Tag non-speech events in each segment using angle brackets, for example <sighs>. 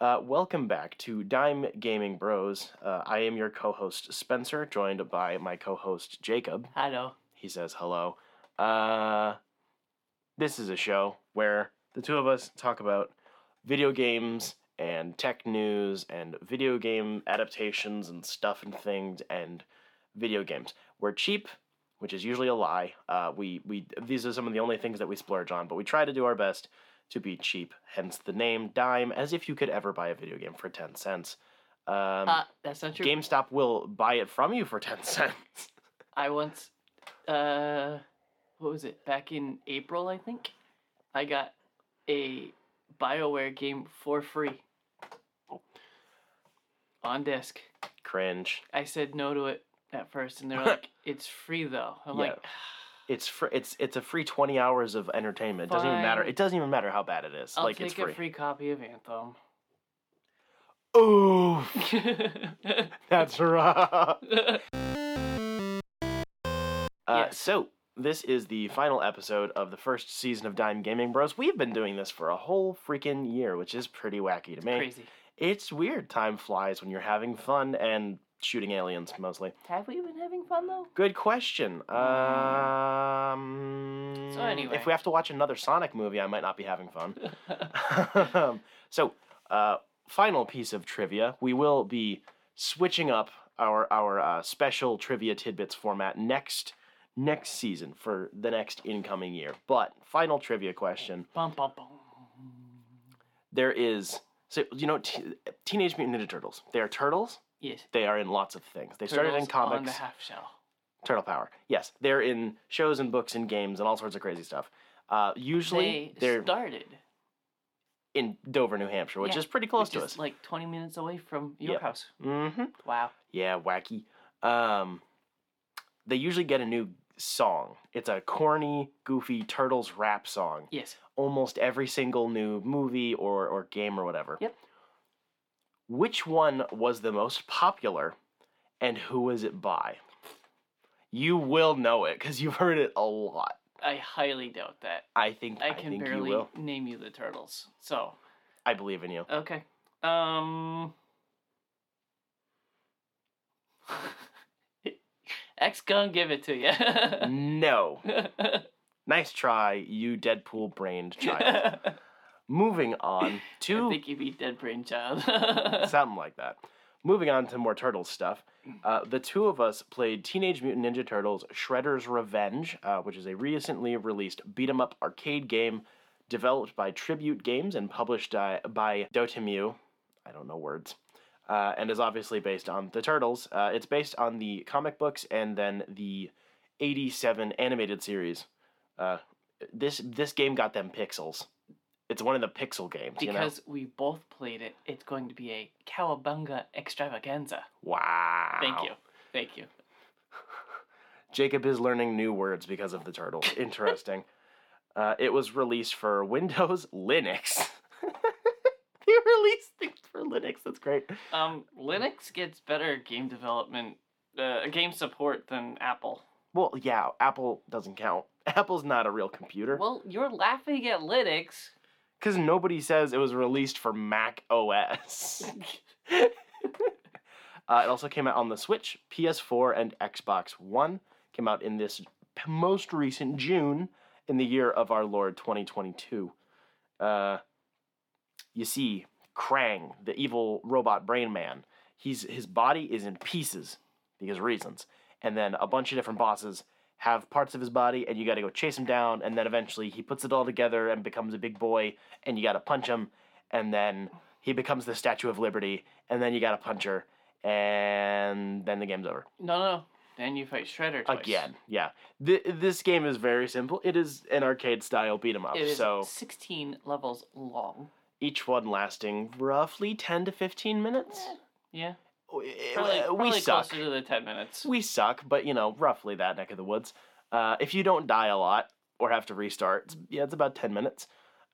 Uh, welcome back to Dime Gaming Bros. Uh, I am your co host, Spencer, joined by my co host, Jacob. Hello. He says hello. Uh, this is a show where the two of us talk about video games and tech news and video game adaptations and stuff and things and video games. We're cheap, which is usually a lie. Uh, we, we these are some of the only things that we splurge on, but we try to do our best to be cheap. Hence the name Dime, as if you could ever buy a video game for ten cents. Um, Uh, that's not true. GameStop will buy it from you for <laughs> ten cents. I once, uh, what was it? Back in April, I think, I got a Bioware game for free on disc. Cringe. I said no to it at first, and they're like, <laughs> "It's free though." I'm Yeah. like, It's fr- it's it's a free twenty hours of entertainment. It doesn't even matter. It doesn't even matter how bad it is. "I'll like take it's free. a free copy of Anthem." Ooh, <laughs> that's rough. Uh, Yes. So this is the final episode of the first season of Dime Gaming Bros. We've been doing this for a whole freaking year, which is pretty wacky to me. Crazy. It's weird. Time flies when you're having fun and shooting aliens mostly. Have we been having fun though? Good question. Um, So anyway. if we have to watch another Sonic movie, I might not be having fun. <laughs> <laughs> Um, so, uh, final piece of trivia: we will be switching up our our uh, special trivia tidbits format next next season for the next incoming year. But final trivia question: bum, bum, bum. There is so you know t- Teenage Mutant Ninja Turtles. They are turtles. Yes. They are in lots of things. They started in Turtles On the comics. half shell. Turtle Power. Yes, they're in shows and books and games and all sorts of crazy stuff. Uh, usually they they're started. in Dover, New Hampshire, which Yeah, is pretty close which to is us. like 20 minutes away from your Yep. house. Mm-hmm. Wow. Yeah, wacky. Um, they usually get a new song. It's a corny, goofy Turtles rap song. Yes. Almost every single new movie or, or game or whatever. Yep. Which one was the most popular and who was it by? You will know it because you've heard it a lot. I highly doubt that. I think I I, can think you barely will. name you the turtles. So, I believe in you. okay. Um <laughs> X gonna give it to you. no. <laughs> Nice try, you Deadpool brained child. <laughs> Moving on <laughs> to. I think you beat Dead Brain Child. <laughs> something like that. Moving on to more Turtles stuff. Uh, the two of us played Teenage Mutant Ninja Turtles Shredder's Revenge, uh, which is a recently released beat 'em up arcade game developed by Tribute Games and published uh, by Dotemu. I don't know words. Uh, and is obviously based on the Turtles. Uh, it's based on the comic books and then the 87 animated series. Uh, this this game got them pixels. It's one of the pixel games, you know? because we both played it, it's going to be a cowabunga extravaganza. Wow. Thank you. Thank you. <laughs> Jacob is learning new words because of the turtles. <laughs> Interesting. uh, it was released for <laughs> Windows, Linux. they released things for Linux. That's great. Um, Linux gets better game development, uh, game support than Apple. Well, yeah, Apple doesn't count. Apple's not a real computer Well, you're laughing at Linux. Because nobody says it was released for Mac OS. <laughs> Uh, it also came out on the Switch, PS4, and Xbox One. Came out in this p- most recent June in the year of our Lord 2022. Uh, you see, Krang, the evil robot brain man, he's his body is in pieces because reasons, and then a bunch of different bosses have parts of his body, and you got to go chase him down, and then eventually he puts it all together and becomes a big boy, and you got to punch him, and then he becomes the Statue of Liberty, and then you got to punch her, and then the game's over. No, no. No. Then you fight Shredder twice. Again, yeah. Th- this game is very simple. It is an arcade style beat 'em up. It is So 16 levels long. each one lasting roughly 10 to 15 minutes. Eh, Yeah. W- Probably, uh, probably we suck. closer to the 10 minutes. We suck, but you know, roughly that neck of the woods. Uh, if you don't die a lot or have to restart, it's, yeah, it's about 10 minutes.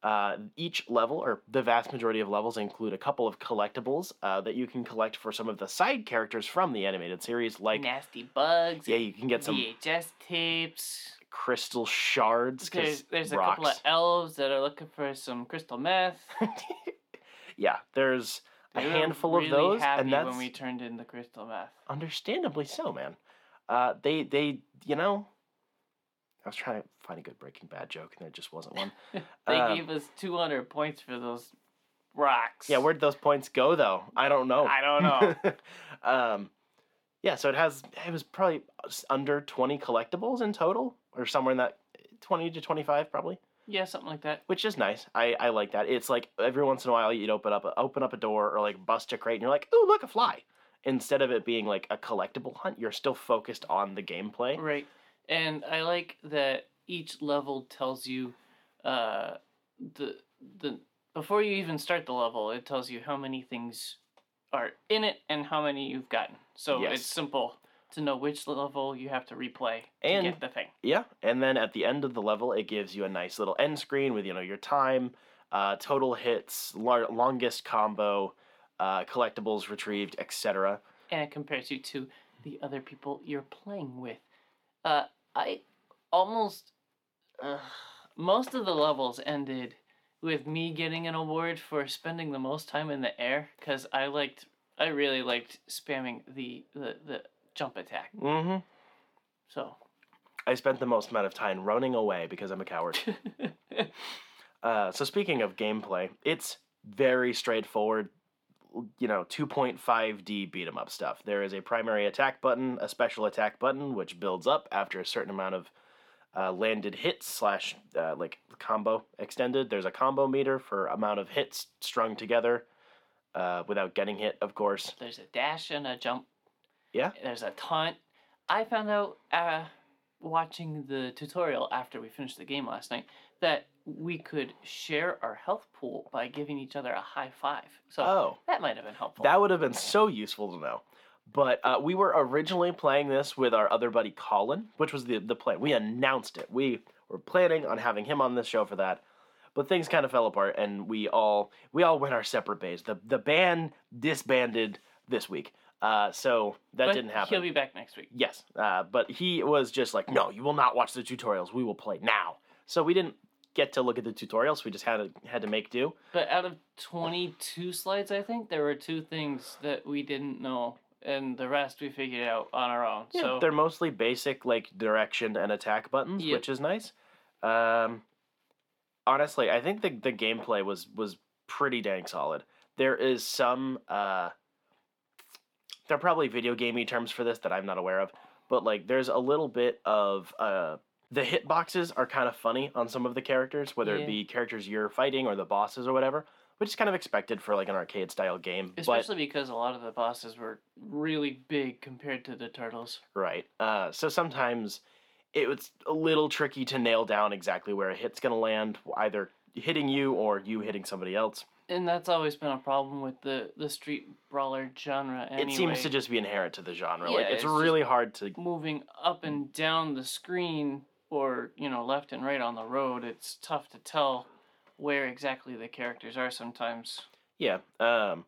Uh, each level, or the vast majority of levels, include a couple of collectibles uh, that you can collect for some of the side characters from the animated series, like Nasty bugs. yeah, you can get some VHS tapes. crystal shards. 'cause There's, there's a couple of elves that are looking for some crystal meth. <laughs> yeah, there's a handful really of those, and that's when we turned in the crystal meth. understandably so, man. Uh, they they you know, I was trying to find a good Breaking Bad joke, and there just wasn't one. <laughs> They Um, gave us 200 points for those rocks. Yeah, where'd those points go though? I don't know. I don't know. <laughs> um, yeah, so it has it was probably under twenty collectibles in total, or somewhere in that twenty to twenty five probably, yeah, something like that. which is nice. I, I like that. It's like every once in a while you'd open up a, open up a door or like bust a crate and you're like, oh look a fly. Instead of it being like a collectible hunt, you're still focused on the gameplay. Right. And I like that each level tells you uh the the before you even start the level, it tells you how many things are in it and how many you've gotten. So Yes. it's simple to know which level you have to replay to And- get the thing. Yeah, and then at the end of the level, it gives you a nice little end screen with you know your time, uh, total hits, lar- longest combo, uh, collectibles retrieved, etc. And it compares you to the other people you're playing with. Uh I almost uh, most of the levels ended with me getting an award for spending the most time in the air because I liked I really liked spamming the the, the jump attack. Mm-hmm. So I spent the most amount of time running away because I'm a coward. <laughs> Uh, so speaking of gameplay, it's very straightforward. You know, 2.5D beat 'em up stuff. There is a primary attack button, a special attack button, which builds up after a certain amount of uh, landed hits slash uh, like combo extended. There's a combo meter for amount of hits strung together uh, without getting hit, of course. there's a dash and a jump. Yeah. There's a taunt. I found out uh, watching the tutorial after we finished the game last night that we could share our health pool by giving each other a high five. So Oh. that might have been helpful. That would have been so useful to know. But uh, we were originally playing this with our other buddy Colin, which was the the plan. We announced it. We were planning on having him on this show for that, but things kind of fell apart, and we all we all went our separate ways. The the band disbanded this week, uh, so that But didn't happen. He'll be back next week. Yes, uh, but he was just like, no, you will not watch the tutorials. We will play now. So we didn't get to look at the tutorials. We just had to had to make do. But out of 22 slides, I think there were two things that we didn't know, and the rest we figured out on our own. Yeah, so they're mostly basic like direction and attack buttons, Yep. which is nice. Um, honestly, I think the the gameplay was was pretty dang solid. There is some uh, there are probably video gamey terms for this that I'm not aware of, but like there's a little bit of uh. The hitboxes are kind of funny on some of the characters, whether Yeah. it be characters you're fighting or the bosses or whatever, which is kind of expected for like an arcade style game. but especially because a lot of the bosses were really big compared to the turtles. Right. Uh, so sometimes it was a little tricky to nail down exactly where a hit's going to land, either hitting you or you hitting somebody else. And that's always been a problem with the, the street brawler genre. Anyway. It seems to just be inherent to the genre. Yeah, like it's, it's really hard to. moving up and down the screen or you know left and right on the road. It's tough to tell where exactly the characters are sometimes. Yeah. Um,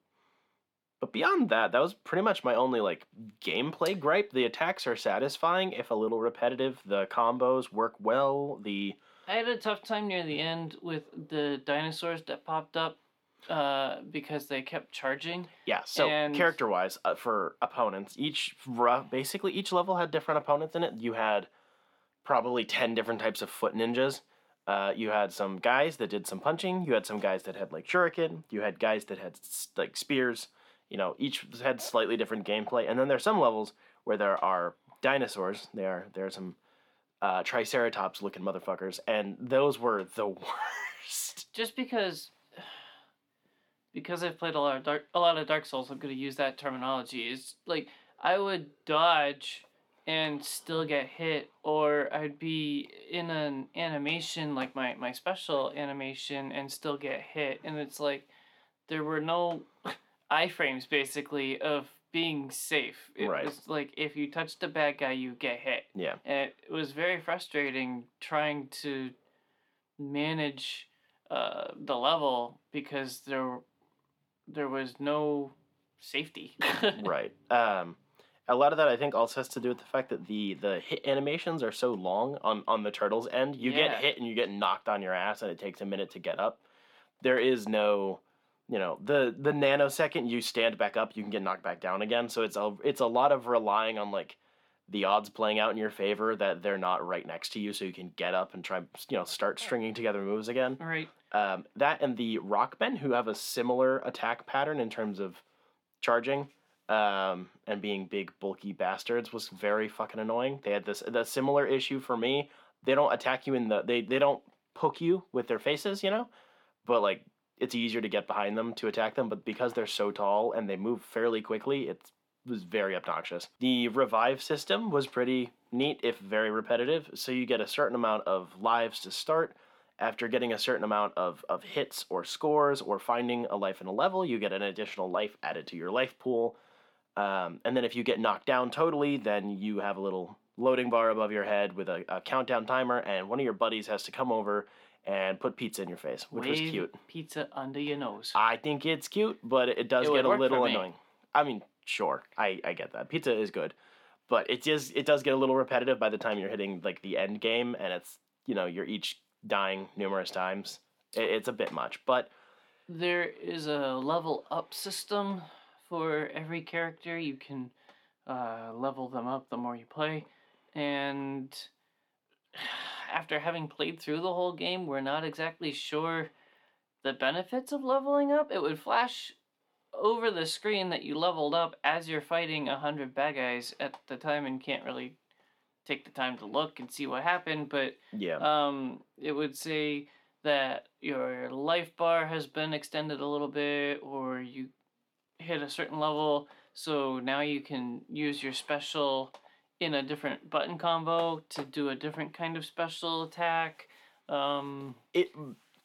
but beyond that, that was pretty much my only like gameplay gripe. The attacks are satisfying, if a little repetitive. The combos work well. The I had a tough time near the end with the dinosaurs that popped up uh, because they kept charging. Yeah, so And- character wise, uh, for opponents, each basically each level had different opponents in it. You had probably 10 different types of foot ninjas. Uh, you had some guys that did some punching. You had some guys that had like shuriken. You had guys that had like spears. You know, each had slightly different gameplay. And then there's some levels where there are dinosaurs. There, there are some uh, triceratops looking motherfuckers, and those were the <laughs> worst. Just because because I've played a lot of dark a lot of Dark Souls, I'm gonna use that terminology. It's like I would dodge and still get hit, or I'd be in an animation like my my special animation and still get hit, and it's like there were no <laughs> iframes basically of being safe. It Right. was like if you touched a bad guy, you get hit. Yeah. And it was very frustrating trying to manage uh, the level because there there was no safety. <laughs> right. Um, a lot of that I think also has to do with the fact that the the hit animations are so long on on the turtles end. You Yeah. get hit and you get knocked on your ass, and it takes a minute to get up. There is no you know the the nanosecond you stand back up, you can get knocked back down again. So it's a it's a lot of relying on like the odds playing out in your favor that they're not right next to you, so you can get up and try you know start stringing together moves again. All right. Um, that and the Rockmen, who have a similar attack pattern in terms of charging um, and being big, bulky bastards, was very fucking annoying. They had this the similar issue for me. They don't attack you in the they they don't poke you with their faces, you know, but like it's easier to get behind them to attack them. But because they're so tall and they move fairly quickly, it was very obnoxious. The revive system was pretty neat, if very repetitive. So you get a certain amount of lives to start after getting a certain amount of, of hits or scores or finding a life in a level, you get an additional life added to your life pool. Um, and then if you get knocked down totally, then you have a little loading bar above your head with a, a countdown timer, and one of your buddies has to come over and put pizza in your face, which was cute. Pizza under your nose. I think it's cute, but it does It get a little annoying. I mean, sure, I, I get that. Pizza is good, but it just it does get a little repetitive by the time you're hitting like the end game, and it's you know you're each dying numerous times. It, it's a bit much, but There is a level up system for every character. You can uh, level them up the more you play. And <sighs> after having played through the whole game, we're not exactly sure the benefits of leveling up. It would flash over the screen that you leveled up as you're fighting a hundred bad guys at the time and can't really take the time to look and see what happened, but yeah, um, it would say that your life bar has been extended a little bit, or you hit a certain level, so now you can use your special in a different button combo to do a different kind of special attack. Um, it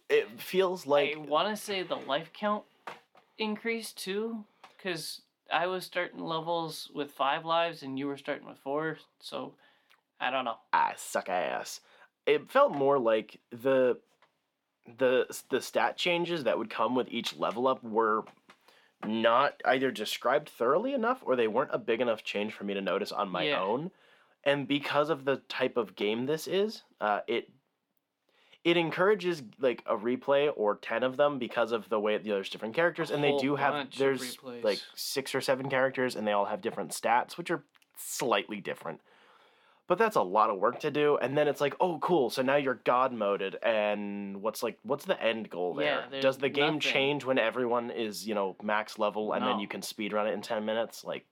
it feels like I want to say the life count increased too, because I was starting levels with five lives and you were starting with four, so I don't know. I suck ass. It felt more like the the the stat changes that would come with each level up were not either described thoroughly enough or they weren't a big enough change for me to notice on my Yeah. own. And because of the type of game this is, uh, it it encourages like a replay or 10 of them because of the way the there's different characters and they do have there's like six or seven characters and they all have different stats which are slightly different. But that's a lot of work to do and then it's like oh cool so now you're god moded and what's like what's the end goal there? there's does the game nothing. change when everyone is you know max level and then you can speed run it in 10 minutes? Like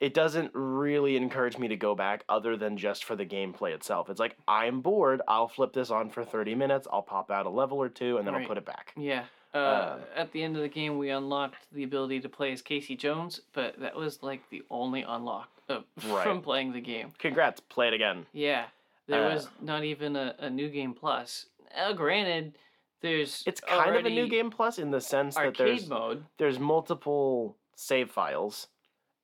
it doesn't really encourage me to go back other than just for the gameplay itself it's like i'm bored i'll flip this on for 30 minutes i'll pop out a level or two and then i'll put it back Yeah. Uh, Uh, at the end of the game, we unlocked the ability to play as Casey Jones, but that was like the only unlock uh, <laughs> Right. from playing the game. congrats play it again Yeah. There Uh, was not even a, a new game plus. Now, granted, there's it's kind of a new game plus in the sense that there's mode. there's multiple save files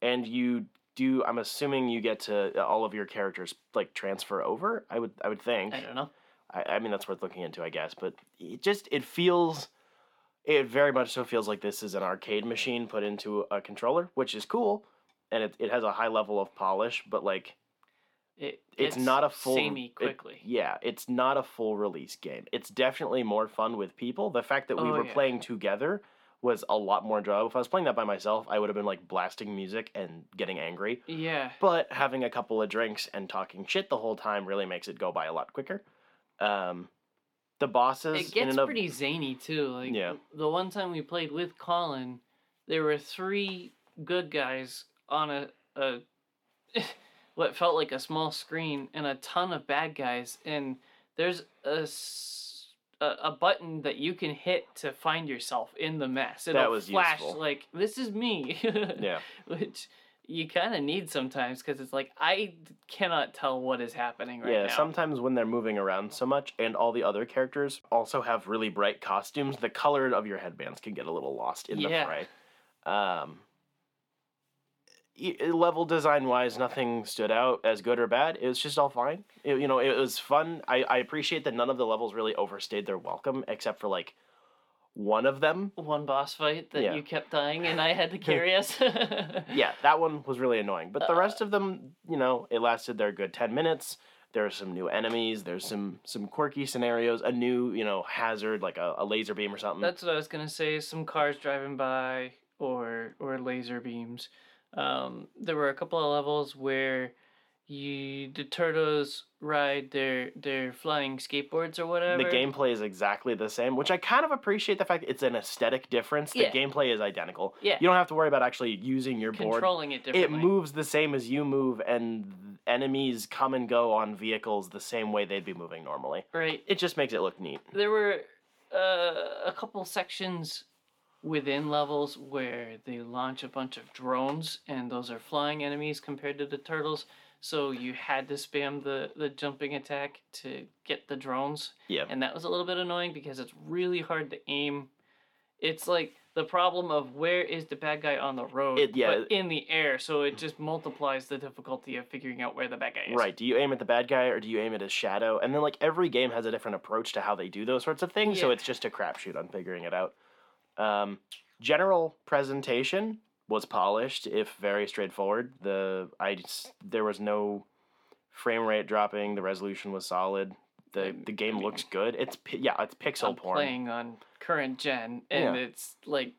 and you do i'm assuming you get to uh, all of your characters like transfer over i would i would think I don't know. I, I mean that's worth looking into i guess but it just it feels it very much so feels like this is an arcade machine put into a controller which is cool and it, it has a high level of polish but like It it's not a full samey it- quickly. yeah it's not a full release game it's definitely more fun with people the fact that we Oh, were yeah. playing together was a lot more enjoyable if i was playing that by myself i would have been like blasting music and getting angry yeah. but having a couple of drinks and talking shit the whole time really makes it go by a lot quicker um the bosses It gets of- pretty zany too. Like Yeah. the one time we played with Colin, there were three good guys on a, a <laughs> what felt like a small screen and a ton of bad guys and there's a s- a, a button that you can hit to find yourself in the mess. It'll That was flash useful. like this is me. <laughs> yeah Which you kind of need sometimes because it's like I cannot tell what is happening right yeah now. Yeah, sometimes when they're moving around so much and all the other characters also have really bright costumes the color of your headbands can get a little lost in Yeah. the fray um level design wise nothing stood out as good or bad it was just all fine It- you know it was fun I, I appreciate that none of the levels really overstayed their welcome except for like one of them one boss fight that Yeah. you kept dying and I had to <laughs> carry us. <laughs> yeah, that one was really annoying. But the Uh, rest of them, you know, it lasted their good 10 minutes. There are some new enemies. There's some some quirky scenarios. A new you know hazard like a, a laser beam or something. That's what I was gonna say. Some cars driving by, or or laser beams. Um, there were a couple of levels where you the turtles ride their their flying skateboards or whatever. the gameplay is exactly the same, which I kind of appreciate the fact it's an aesthetic difference. The Yeah. gameplay is identical. Yeah. You don't have to worry about actually using your board. controlling it differently. It moves the same as you move, and enemies come and go on vehicles the same way they'd be moving normally. right. It just makes it look neat. There were uh, a couple sections within levels where they launch a bunch of drones, and those are flying enemies compared to the turtles. So you had to spam the, the jumping attack to get the drones. Yeah. And that was a little bit annoying because it's really hard to aim. It's like the problem of where is the bad guy on the road, It- yeah. but in the air, so it just multiplies the difficulty of figuring out where the bad guy is. Right. Do you aim at the bad guy or do you aim at his shadow? And then like every game has a different approach to how they do those sorts of things, so it's just a crapshoot on figuring it out. Um, general presentation was polished, if very straightforward. The I there was no frame rate dropping. The resolution was solid. The the game I looks good. It's yeah, it's pixel I'm porn. playing on current gen, and Yeah. it's like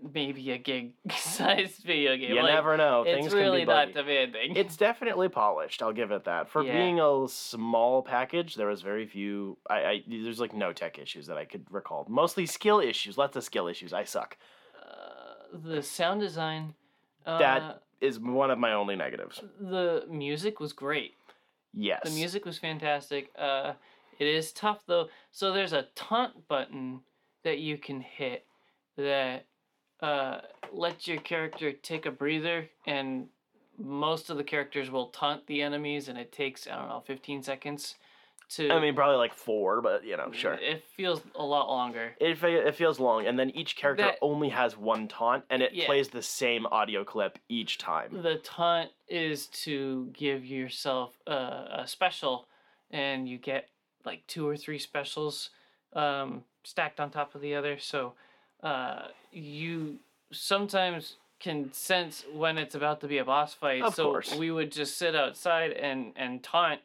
maybe a gig <laughs> sized video game. You like, never know. It's Things really not demanding. It's definitely polished. I'll give it that. For Yeah. being a small package, there was very few. I, I there's like no tech issues that I could recall. Mostly skill issues. Lots of skill issues. I suck. uh, the sound design. Uh, That- Is one of my only negatives. the music was great. Yes. The music was fantastic. Uh, it is tough though. So there's a taunt button that you can hit that uh, lets your character take a breather, and most of the characters will taunt the enemies, and it takes I don't know 15 seconds to. I mean, probably like four, but you know, sure. It feels a lot longer. It, it feels long, and then each character That- only has one taunt, and it Yeah. plays the same audio clip each time. The taunt is to give yourself a, a special, and you get like two or three specials um, stacked on top of the other. So uh, you sometimes can sense when it's about to be a boss fight. Of so course. we would just sit outside and, and taunt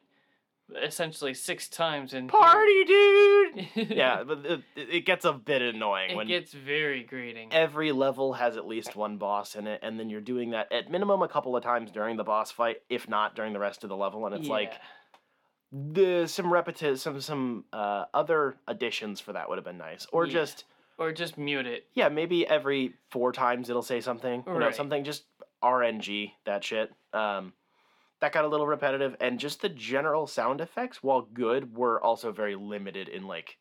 essentially six times and Party, dude. <laughs> yeah, but it, it gets a bit annoying it when gets very grating. every level has at least one boss in it, and then you're doing that at minimum a couple of times during the boss fight, if not during the rest of the level, and it's like Yeah. the some repetitive some some uh, other additions for that would have been nice, or Yeah. just or just mute it. yeah maybe every four times it'll say something, you know Right. something just RNG that shit. Um, that got a little repetitive, and just the general sound effects, while good, were also very limited in like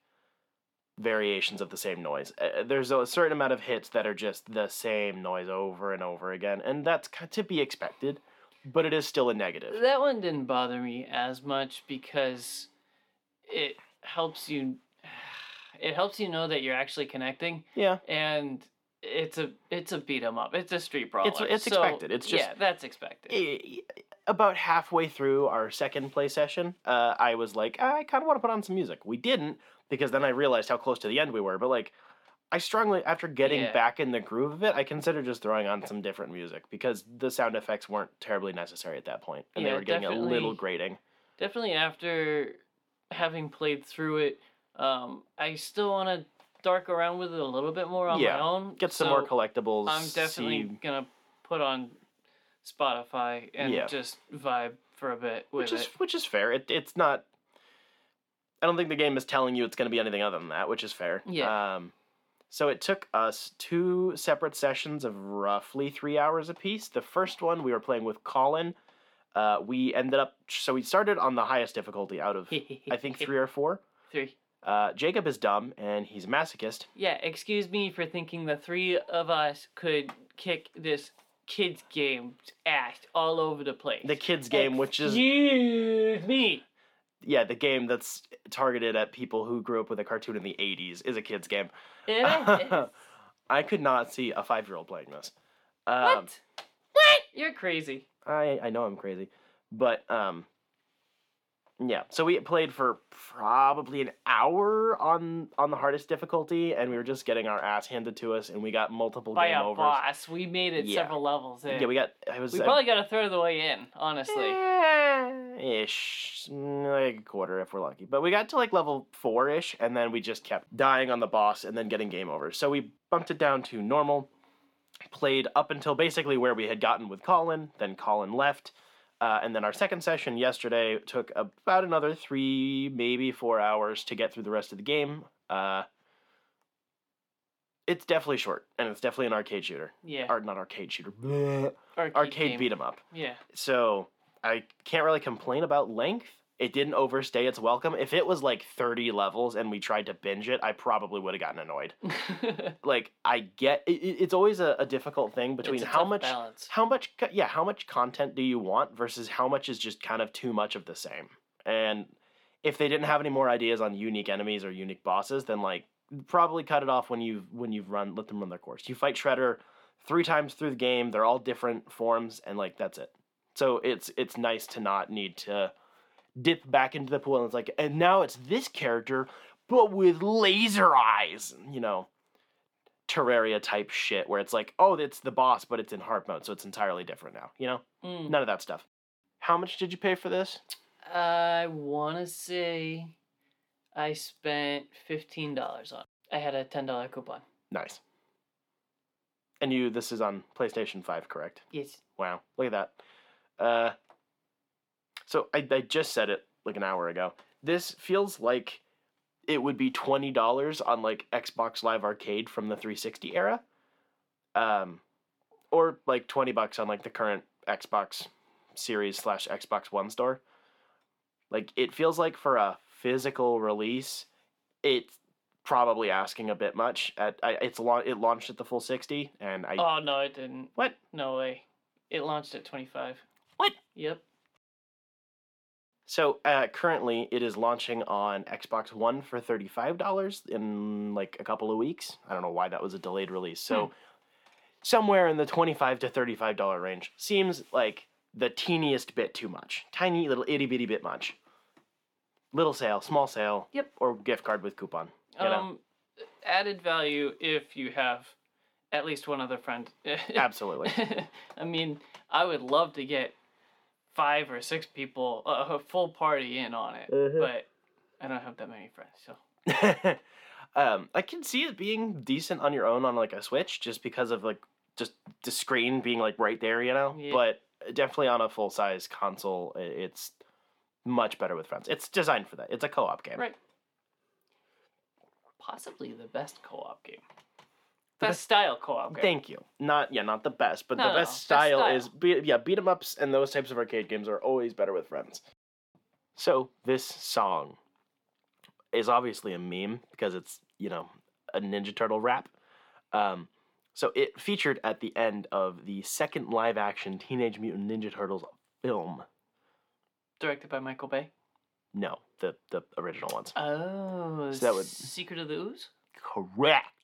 variations of the same noise. Uh, there's a certain amount of hits that are just the same noise over and over again, and that's ki- to be expected, but it is still a negative. That one didn't bother me as much because it helps you it helps you know that you're actually connecting Yeah, and it's a it's a beat 'em up. It's a street brawler. it's so, expected. It's just- Yeah, that's expected. About halfway through our second play session, uh, I was like, I kind of want to put on some music. We didn't because then I realized how close to the end we were. But like, I strongly, after getting Yeah. back in the groove of it, I considered just throwing on some different music because the sound effects weren't terribly necessary at that point, and they were getting a little grating. Definitely after having played through it, um, I still want to dark around with it a little bit more on Yeah, my own. Get some more collectibles. I'm definitely see- gonna put on Spotify and Yeah. just vibe for a bit with which it. is which is fair. It, it's not. I don't think the game is telling you it's going to be anything other than that, which is fair. Yeah. Um, so it took us two separate sessions of roughly three hours apiece. The first one we were playing with Colin. Uh, we ended up so we started on the highest difficulty out of <laughs> I think three or four. Three. Uh, Jacob is dumb and he's a masochist. Yeah, excuse me for thinking the three of us could kick this kids game ass all over the place. The kids game, which is Excuse me. yeah, the game that's targeted at people who grew up with a cartoon in the '80s is a kids game. It is. <laughs> I could not see a five year old playing this. Um, what? What? You're crazy. I I know I'm crazy, but um, Yeah, so we played for probably an hour on on the hardest difficulty, and we were just getting our ass handed to us, and we got multiple By game a overs. boss. We made it Yeah. several levels in. Yeah, we got. I was we I- probably got a third of the way in, honestly. Eh, ish, like a quarter if we're lucky. But we got to like level four ish, and then we just kept dying on the boss and then getting game over. So we bumped it down to normal. Played up until basically where we had gotten with Colin. Then Colin left. Uh, and then our second session yesterday took about another three, maybe four hours to get through the rest of the game. Uh, it's definitely short, and it's definitely an arcade shooter. Yeah. Or not arcade shooter. <laughs> arcade Arcade game. beat 'em up. Yeah. So I can't really complain about length. It didn't overstay its welcome. If it was like 30 levels and we tried to binge it, I probably would have gotten annoyed. <laughs> Like I get it, it- it's always a, a difficult thing between how much balance. how much yeah, how much content do you want versus how much is just kind of too much of the same. And if they didn't have any more ideas on unique enemies or unique bosses, then like probably cut it off when you when you've run let them run their course. You fight Shredder three times through the game. They're all different forms, and like that's it. So it's it's nice to not need to dip back into the pool and it's like and now it's this character but with laser eyes you know terraria type shit where it's like oh it's the boss but it's in hard mode so it's entirely different now you know Mm. none of that stuff how much did you pay for this I want to say I spent $15 on it. I had a $10 coupon. nice and you this is on playstation 5 correct Yes. Wow, look at that. Uh, so I, I just said it like an hour ago. This feels like it would be twenty dollars on like Xbox Live Arcade from the 360 era, um, or like twenty bucks on like the current Xbox Series slash Xbox One store. Like it feels like for a physical release, it's probably asking a bit much. At I, it's it launched at the full sixty, and I Oh, no, it didn't. what No way. It launched at 25 What? Yep. So uh, currently, it is launching on Xbox One for thirty-five dollars in like a couple of weeks. I don't know why that was a delayed release. So somewhere in the twenty-five to thirty-five dollar range seems like the teeniest bit too much. Tiny little itty bitty bit much. Little sale, small sale. Yep. Or gift card with coupon. You know? Um, added value if you have at least one other friend. <laughs> Absolutely. <laughs> I mean, I would love to get five or six people, uh, a full party in on it, Mhm. but I don't have that many friends, so. <laughs> um, I can see it being decent on your own on like a Switch, just because of like just the screen being like right there, you know. Yeah. But definitely on a full size console, it's much better with friends. It's designed for that. It's a co op game. Right. Possibly the best co-op game. The style co-op game. Thank you. Not yeah, not the best, but No, the no, best best style, style. is yeah, beat 'em ups and those types of arcade games are always better with friends. So this song is obviously a meme because it's you know a Ninja Turtle rap. Um, so it featured at the end of the second live action Teenage Mutant Ninja Turtles film. Directed by Michael Bay. No, the the original ones. Oh, So that would- Secret of the Ooze? Correct.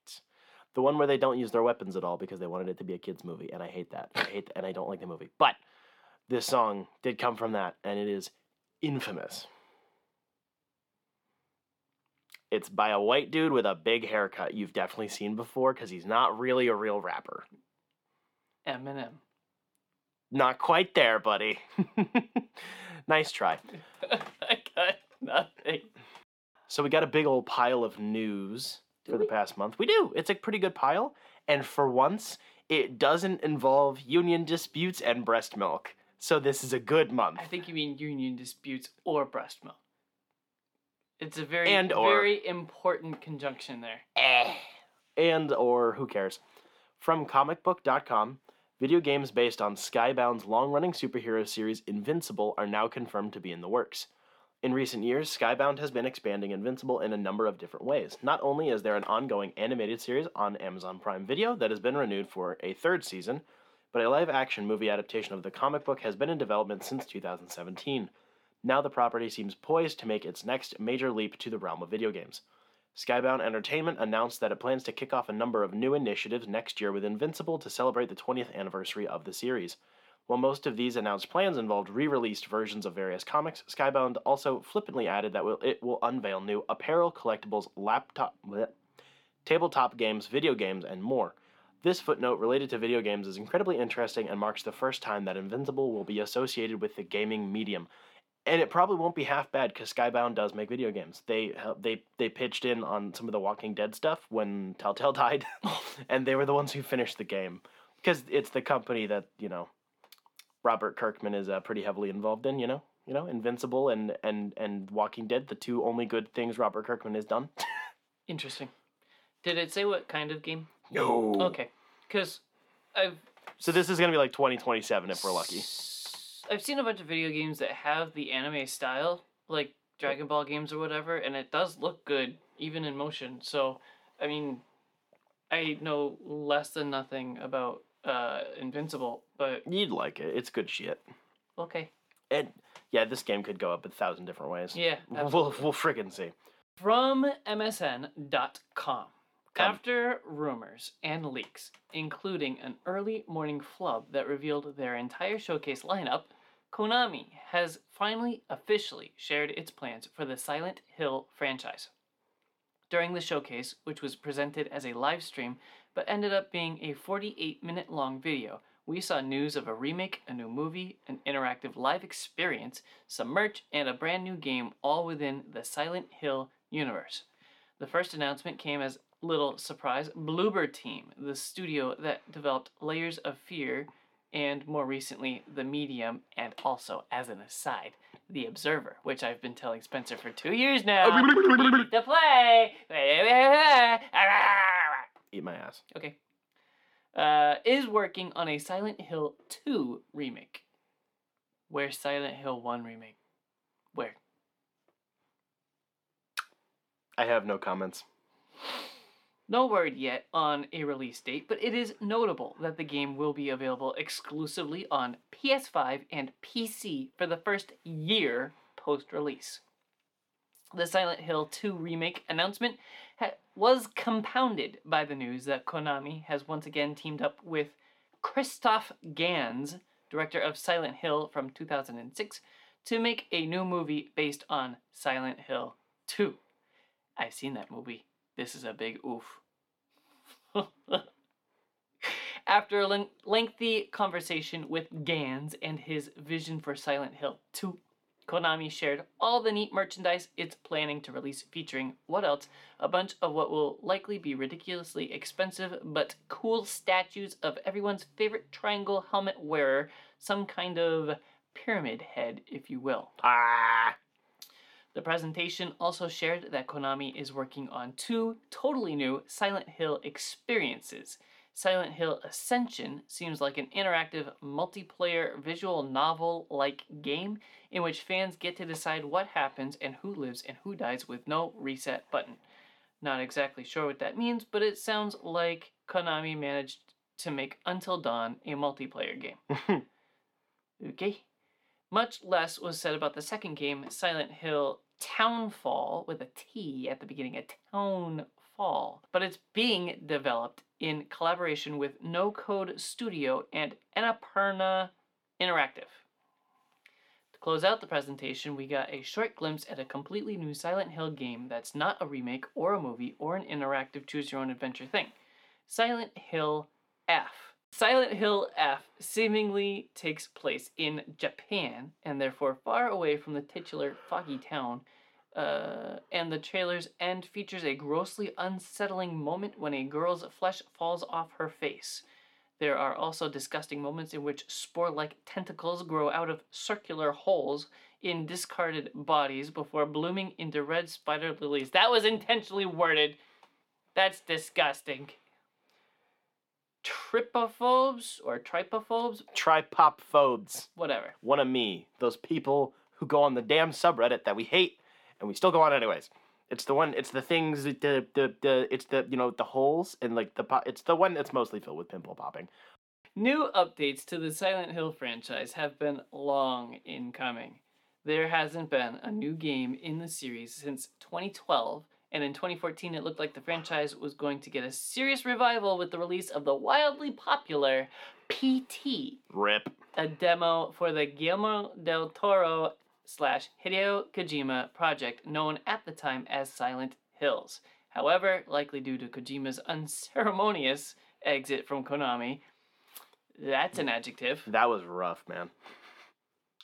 The one where they don't use their weapons at all because they wanted it to be a kids movie, and I hate that. I hate that, and I don't like the movie. But this song did come from that, and it is infamous. It's by a white dude with a big haircut you've definitely seen before because he's not really a real rapper. Eminem. Not quite there, buddy. <laughs> nice try. <laughs> I got nothing. So we got a big old pile of news Do for the past month. We do. It's a pretty good pile, and for once, it doesn't involve union disputes and breast milk. So this is a good month. I think you mean union disputes or breast milk. It's a very, And or. very important conjunction there. Eh. And or who cares? From comicbook.com, video games based on Skybound's long-running superhero series Invincible are now confirmed to be in the works. In recent years, Skybound has been expanding Invincible in a number of different ways. Not only is there an ongoing animated series on Amazon Prime Video that has been renewed for a third season, but a live action movie adaptation of the comic book has been in development since 2017. Now the property seems poised to make its next major leap to the realm of video games. Skybound Entertainment announced that it plans to kick off a number of new initiatives next year with Invincible to celebrate the 20th anniversary of the series. While most of these announced plans involved re-released versions of various comics, Skybound also flippantly added that it will unveil new apparel, collectibles, laptop, bleh, tabletop games, video games, and more. This footnote related to video games is incredibly interesting and marks the first time that Invincible will be associated with the gaming medium. And it probably won't be half bad because Skybound does make video games. They they they pitched in on some of the Walking Dead stuff when Telltale <laughs> died, and they were the ones who finished the game because it's the company that you know Robert Kirkman is uh, pretty heavily involved in. You know, you know, Invincible and and and Walking Dead, the two only good things Robert Kirkman has done. <laughs> Interesting. Did it say what kind of game? No. Okay, because I've So this is gonna be like 2027 if we're lucky. I've seen a bunch of video games that have the anime style, like Dragon Ball games or whatever, and it does look good even in motion. So, I mean, I know less than nothing about uh, Invincible, but You'd like it. It's good shit. okay. And yeah, this game could go up a thousand different ways. Yeah, <laughs> We'll absolutely. we'll friggin' see. From MSN.com. Come. After rumors and leaks, including an early morning flub that revealed their entire showcase lineup, Konami has finally officially shared its plans for the Silent Hill franchise. During the showcase, which was presented as a live stream but ended up being a 48 minute long video, we saw news of a remake, a new movie, an interactive live experience, some merch, and a brand new game all within the Silent Hill universe. The first announcement came as little surprise Bloober Team, the studio that developed Layers of Fear and more recently The Medium, and also, as an aside, The Observer, which I've been telling Spencer for two years now. <laughs> to play! <laughs> Eat my ass. Okay. Uh, is working on a Silent Hill 2 remake. Where Silent Hill 1 remake? Where? I have no comments. No word yet on a release date, but it is notable that the game will be available exclusively on PS5 and PC for the first year post release. The Silent Hill 2 remake announcement was compounded by the news that Konami has once again teamed up with Christophe Gans, director of Silent Hill from 2006, to make a new movie based on Silent Hill 2. I've seen that movie. This is a big oof. <laughs> After a lengthy conversation with Gans and his vision for Silent Hill 2, Konami shared all the neat merchandise it's planning to release featuring what else? A bunch of what will likely be ridiculously expensive but cool statues of everyone's favorite triangle helmet wearer, some kind of pyramid head, if you will. Ah. The presentation also shared that Konami is working on two totally new Silent Hill experiences. Silent Hill Ascension seems like an interactive multiplayer visual novel like game in which fans get to decide what happens and who lives and who dies with no reset button. Not exactly sure what that means, but it sounds like Konami managed to make Until Dawn a multiplayer game. <laughs> Okay. Much less was said about the second game, Silent Hill Townfall, with a T at the beginning, a Townfall. But it's being developed in collaboration with No Code Studio and Annapurna Interactive. To close out the presentation, we got a short glimpse at a completely new Silent Hill game that's not a remake or a movie or an interactive choose your own adventure thing. Silent Hill F. Silent Hill F seemingly takes place in Japan and therefore far away from the titular foggy town. Uh, and the trailer's end features a grossly unsettling moment when a girl's flesh falls off her face. There are also disgusting moments in which spore like tentacles grow out of circular holes in discarded bodies before blooming into red spider lilies. That was intentionally worded. That's disgusting. Tripophobes or tripophobes? Tripopphobes. Whatever. One of me. Those people who go on the damn subreddit that we hate and we still go on anyways. It's the one. It's the things. The the the. It's the you know the holes and like the. po- It's the one that's mostly filled with pimple popping. New updates to the Silent Hill franchise have been long in coming. There hasn't been a new game in the series since 2012, and in 2014 it looked like the franchise was going to get a serious revival with the release of the wildly popular PT, Rip. a demo for the Guillermo del Toro slash Hideo Kojima project known at the time as Silent Hills. However, likely due to Kojima's unceremonious exit from Konami, that's an adjective. That was rough, man.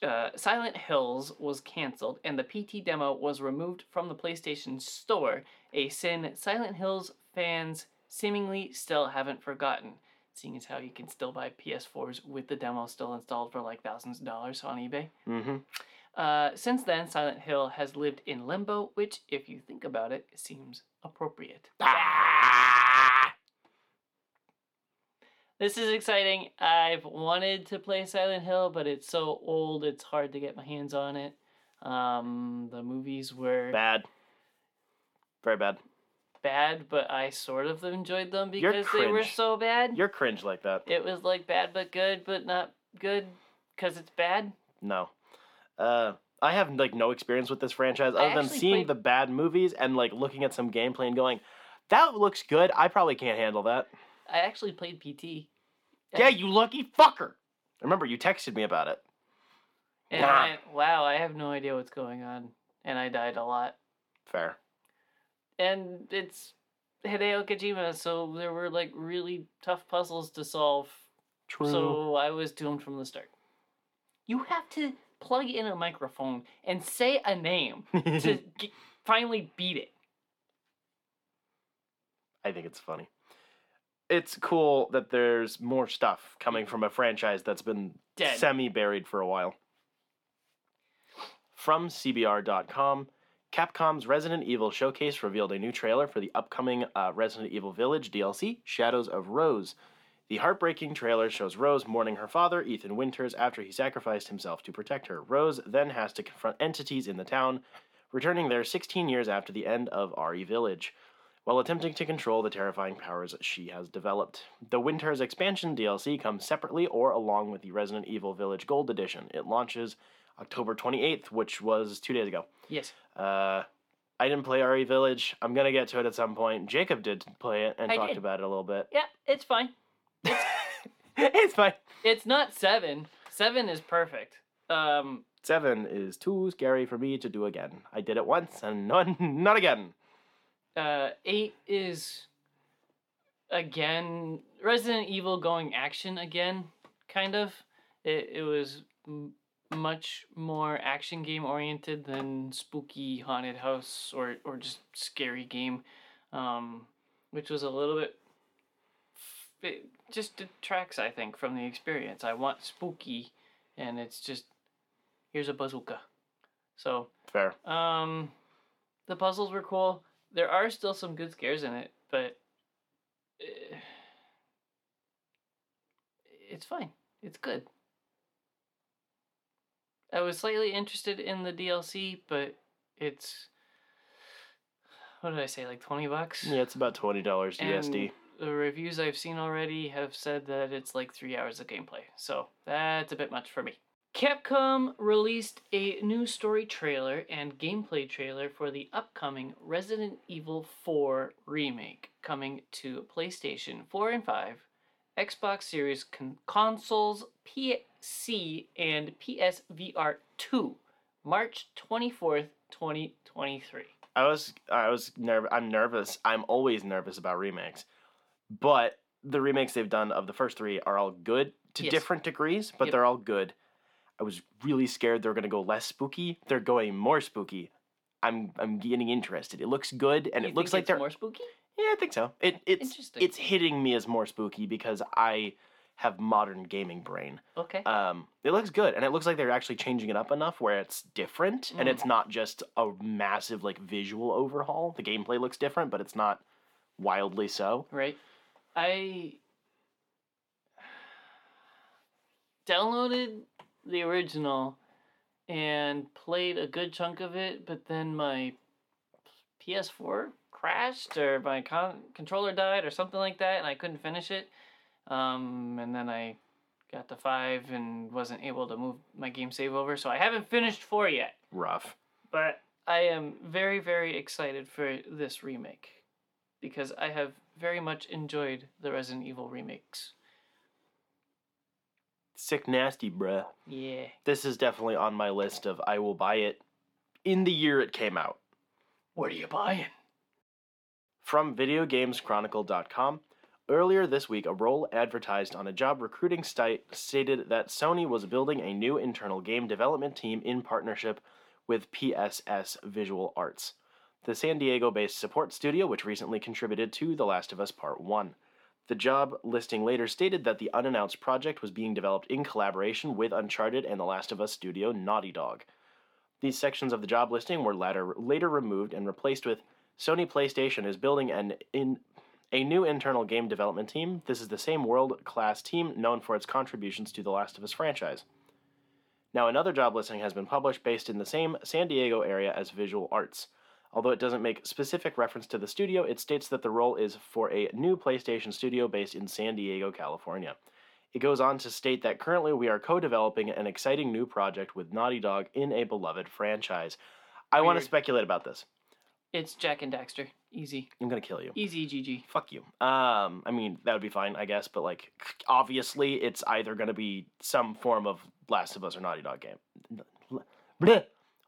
uh, Silent Hills was canceled and the PT demo was removed from the PlayStation Store, a sin Silent Hills fans seemingly still haven't forgotten, seeing as how you can still buy PS4s with the demo still installed for like thousands of dollars on eBay. Mm-hmm. Uh, since then, Silent Hill has lived in limbo, which, if you think about it, seems appropriate. Ah! <laughs> This is exciting. I've wanted to play Silent Hill, but it's so old it's hard to get my hands on it. Um, the movies were Bad. Very bad. bad, but I sort of enjoyed them because they were so bad. You're cringe like that. It was like bad but good, but not good because it's bad. No. Uh, I have like no experience with this franchise other than seeing played- the bad movies and like looking at some gameplay and going, "That looks good." I probably can't handle that. I actually played PT. Yeah, you lucky fucker. Remember, you texted me about it. And Nah. I wow, I have no idea what's going on. And I died a lot. Fair. And it's Hideo Kojima, so there were like really tough puzzles to solve. True. So I was doomed from the start. You have to plug in a microphone and say a name to <laughs> g- finally beat it. I think it's funny. It's cool that there's more stuff coming from a franchise that's been Dead. semi buried for a while. From CBR.com, Capcom's Resident Evil Showcase revealed a new trailer for the upcoming uh, Resident Evil Village DLC, Shadows of Rose. The heartbreaking trailer shows Rose mourning her father, Ethan Winters, after he sacrificed himself to protect her. Rose then has to confront entities in the town, returning there 16 years after the end of RE Village while attempting to control the terrifying powers she has developed. The Winters expansion DLC comes separately or along with the Resident Evil Village Gold Edition. It launches October 28th, which was two days ago. Yes. Uh, I didn't play RE Village. I'm gonna get to it at some point. Jacob did play it and I talked did. about it a little bit. Yeah, it's fine. <laughs> it's fine. It's not seven. Seven is perfect. Um, Seven is too scary for me to do again. I did it once and not, <laughs> not again. uh, eight is again Resident Evil going action again, kind of. It it was m- much more action game oriented than spooky haunted house or or just scary game, um, which was a little bit. It just detracts, I think, from the experience. I want spooky, and it's just here's a bazooka. So Fair. um, the puzzles were cool. There are still some good scares in it, but eh, it's fine. It's good. I was slightly interested in the DLC, but it's what did I say? Like twenty bucks. Yeah, it's about twenty dollars USD. The reviews I've seen already have said that it's like three hours of gameplay, so that's a bit much for me. Capcom released a new story trailer and gameplay trailer for the upcoming Resident Evil 4 remake, coming to PlayStation 4 and 5, Xbox Series con- consoles, PC, and PSVR 2, March 24th, 2023. I was I was nerv- I'm nervous. I'm always nervous about remakes. But the remakes they've done of the first 3 are all good to Yes. different degrees, but Yep. they're all good. I was really scared they were going to go less spooky. They're going more spooky. I'm I'm getting interested. It looks good and You it looks like they're more spooky. Yeah, I think so. It it's Interesting. it's hitting me as more spooky because I have modern gaming brain. Okay. Um, it looks good, and it looks like they're actually changing it up enough where it's different, and Mm. it's not just a massive like visual overhaul. The gameplay looks different, but it's not wildly so. Right. I downloaded the original and played a good chunk of it, but then my PS4 crashed or my con- controller died or something like that, and I couldn't finish it. Um, and then I got to five and wasn't able to move my game save over, so I haven't finished four yet. Rough. But I am very, very excited for this remake because I have very much enjoyed the Resident Evil remakes. sick nasty, bruh. Yeah. This is definitely on my list of I will buy it in the year it came out. What are you buying? From VideoGamesChronicle.com, earlier this week, a role advertised on a job recruiting site stated that Sony was building a new internal game development team in partnership with PSS Visual Arts, the San Diego based support studio which recently contributed to The Last of Us Part 1. The job listing later stated that the unannounced project was being developed in collaboration with Uncharted and The Last of Us studio Naughty Dog. These sections of the job listing were later, later removed and replaced with Sony PlayStation is building an in a new internal game development team. This is the same world-class team known for its contributions to the Last of Us franchise. Now, another job listing has been published based in the same San Diego area as Visual Arts. Although it doesn't make specific reference to the studio, it states that the role is for a new PlayStation studio based in San Diego, California. It goes on to state that currently we are co developing an exciting new project with Naughty Dog in a beloved franchise. I want to speculate about this. It's Jak and Daxter. Easy. I'm to kill you. Easy, GG. Fuck you. Um, I mean, that would be fine, I guess, but like, obviously, it's either going to be some form of Last of Us or Naughty Dog game.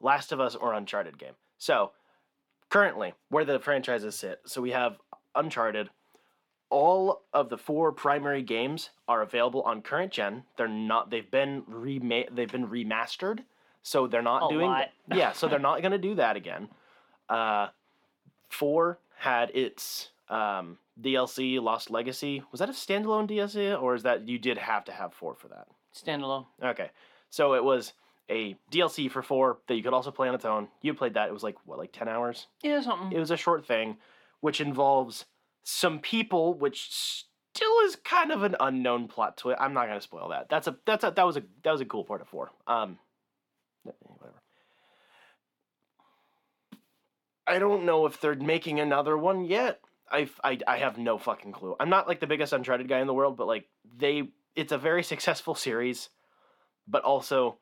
Last of Us or Uncharted game. So, currently, where the franchises sit, so we have Uncharted. All of the four primary games are available on current gen. They're not. They've been remade. They've been remastered, so they're not A doing. lot. <laughs> yeah, so they're not going to do that again. Uh, four had its um, DLC Lost Legacy. Was that a standalone DLC, or is that you did have to have four for that? Standalone. Okay, so it was a DLC for four that you could also play on its own. You played that. It was like what, like ten hours? Yeah, something. It was a short thing, which involves some people, which still is kind of an unknown plot twist. I'm not gonna spoil that. That's a that's a that was a that was a cool part of four. Um, whatever. I don't know if they're making another one yet. I, I, I have no fucking clue. I'm not like the biggest Uncharted guy in the world, but like they, it's a very successful series, but also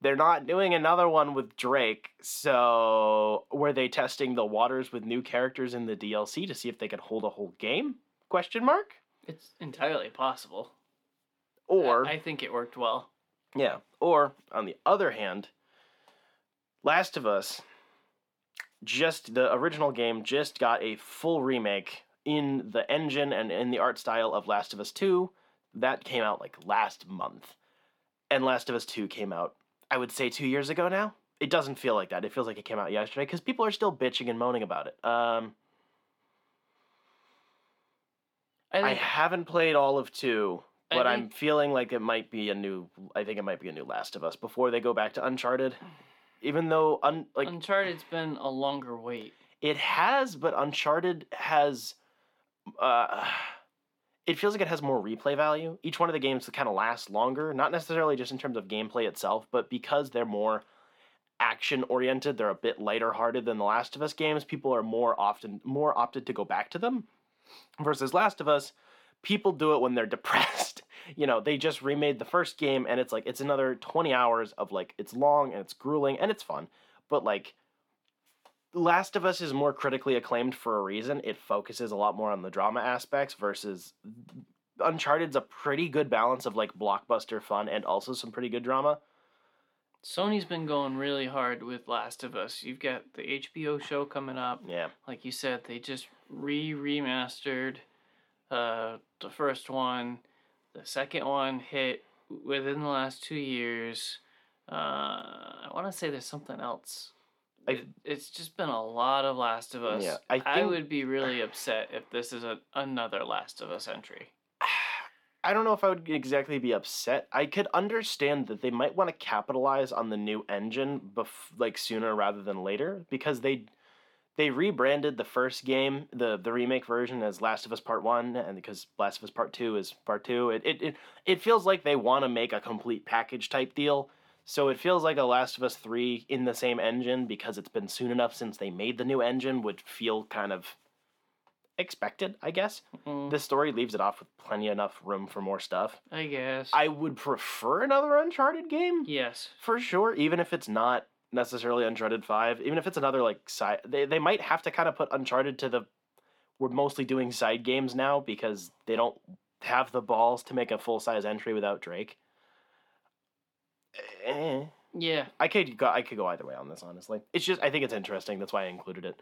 they're not doing another one with Drake. So were they testing the waters with new characters in the DLC to see if they could hold a whole game? Question mark. It's entirely possible. Or I I think it worked well. Yeah. Or on the other hand, Last of Us just the original game just got a full remake in the engine and in the art style of Last of Us 2. That came out like last month. And Last of Us 2 came out I would say 2 years ago now. It doesn't feel like that. It feels like it came out yesterday cuz people are still bitching and moaning about it. Um I I haven't played all of 2, I but I'm feeling like it might be a new I think it might be a new Last of Us before they go back to Uncharted. Even though un, like Uncharted's been a longer wait. it has, but Uncharted has uh it feels like it has more replay value. Each one of the games kind of lasts longer, not necessarily just in terms of gameplay itself, but because they're more action oriented, they're a bit lighter hearted than the Last of Us games. People are more often more opted to go back to them. Versus Last of Us, people do it when they're <laughs> depressed. You know, they just remade the first game and it's like it's another 20 hours of like it's long and it's grueling and it's fun. But like Last of Us is more critically acclaimed for a reason. It focuses a lot more on the drama aspects versus Uncharted's a pretty good balance of like blockbuster fun and also some pretty good drama. Sony's been going really hard with Last of Us. You've got the HBO show coming up. Yeah. Like you said, they just re remastered uh, the first one. The second one hit within the last two years. Uh, I want to say there's something else. I- it's just been a lot of Last of Us. Yeah, I I would be really upset if this is a, another Last of Us entry. <sighs> I don't know if I would exactly be upset. I could understand that they might want to capitalize on the new engine bef- like sooner rather than later because they they rebranded the first game, the the remake version as Last of Us Part 1 and because Last of Us Part 2 is Part 2. It it it, it feels like they want to make a complete package type deal. So it feels like a Last of Us 3 in the same engine because it's been soon enough since they made the new engine would feel kind of expected, I guess. Mm, This story leaves it off with plenty enough room for more stuff. I guess. I would prefer another Uncharted game yes. for sure, even if it's not necessarily Uncharted Five. Even if it's another like side, they they might have to kind of put Uncharted to the. We're mostly doing side games now because they don't have the balls to make a full size entry without Drake. Eh. Yeah. I could go I could go either way on this honestly. It's just I think it's interesting. That's why I included it.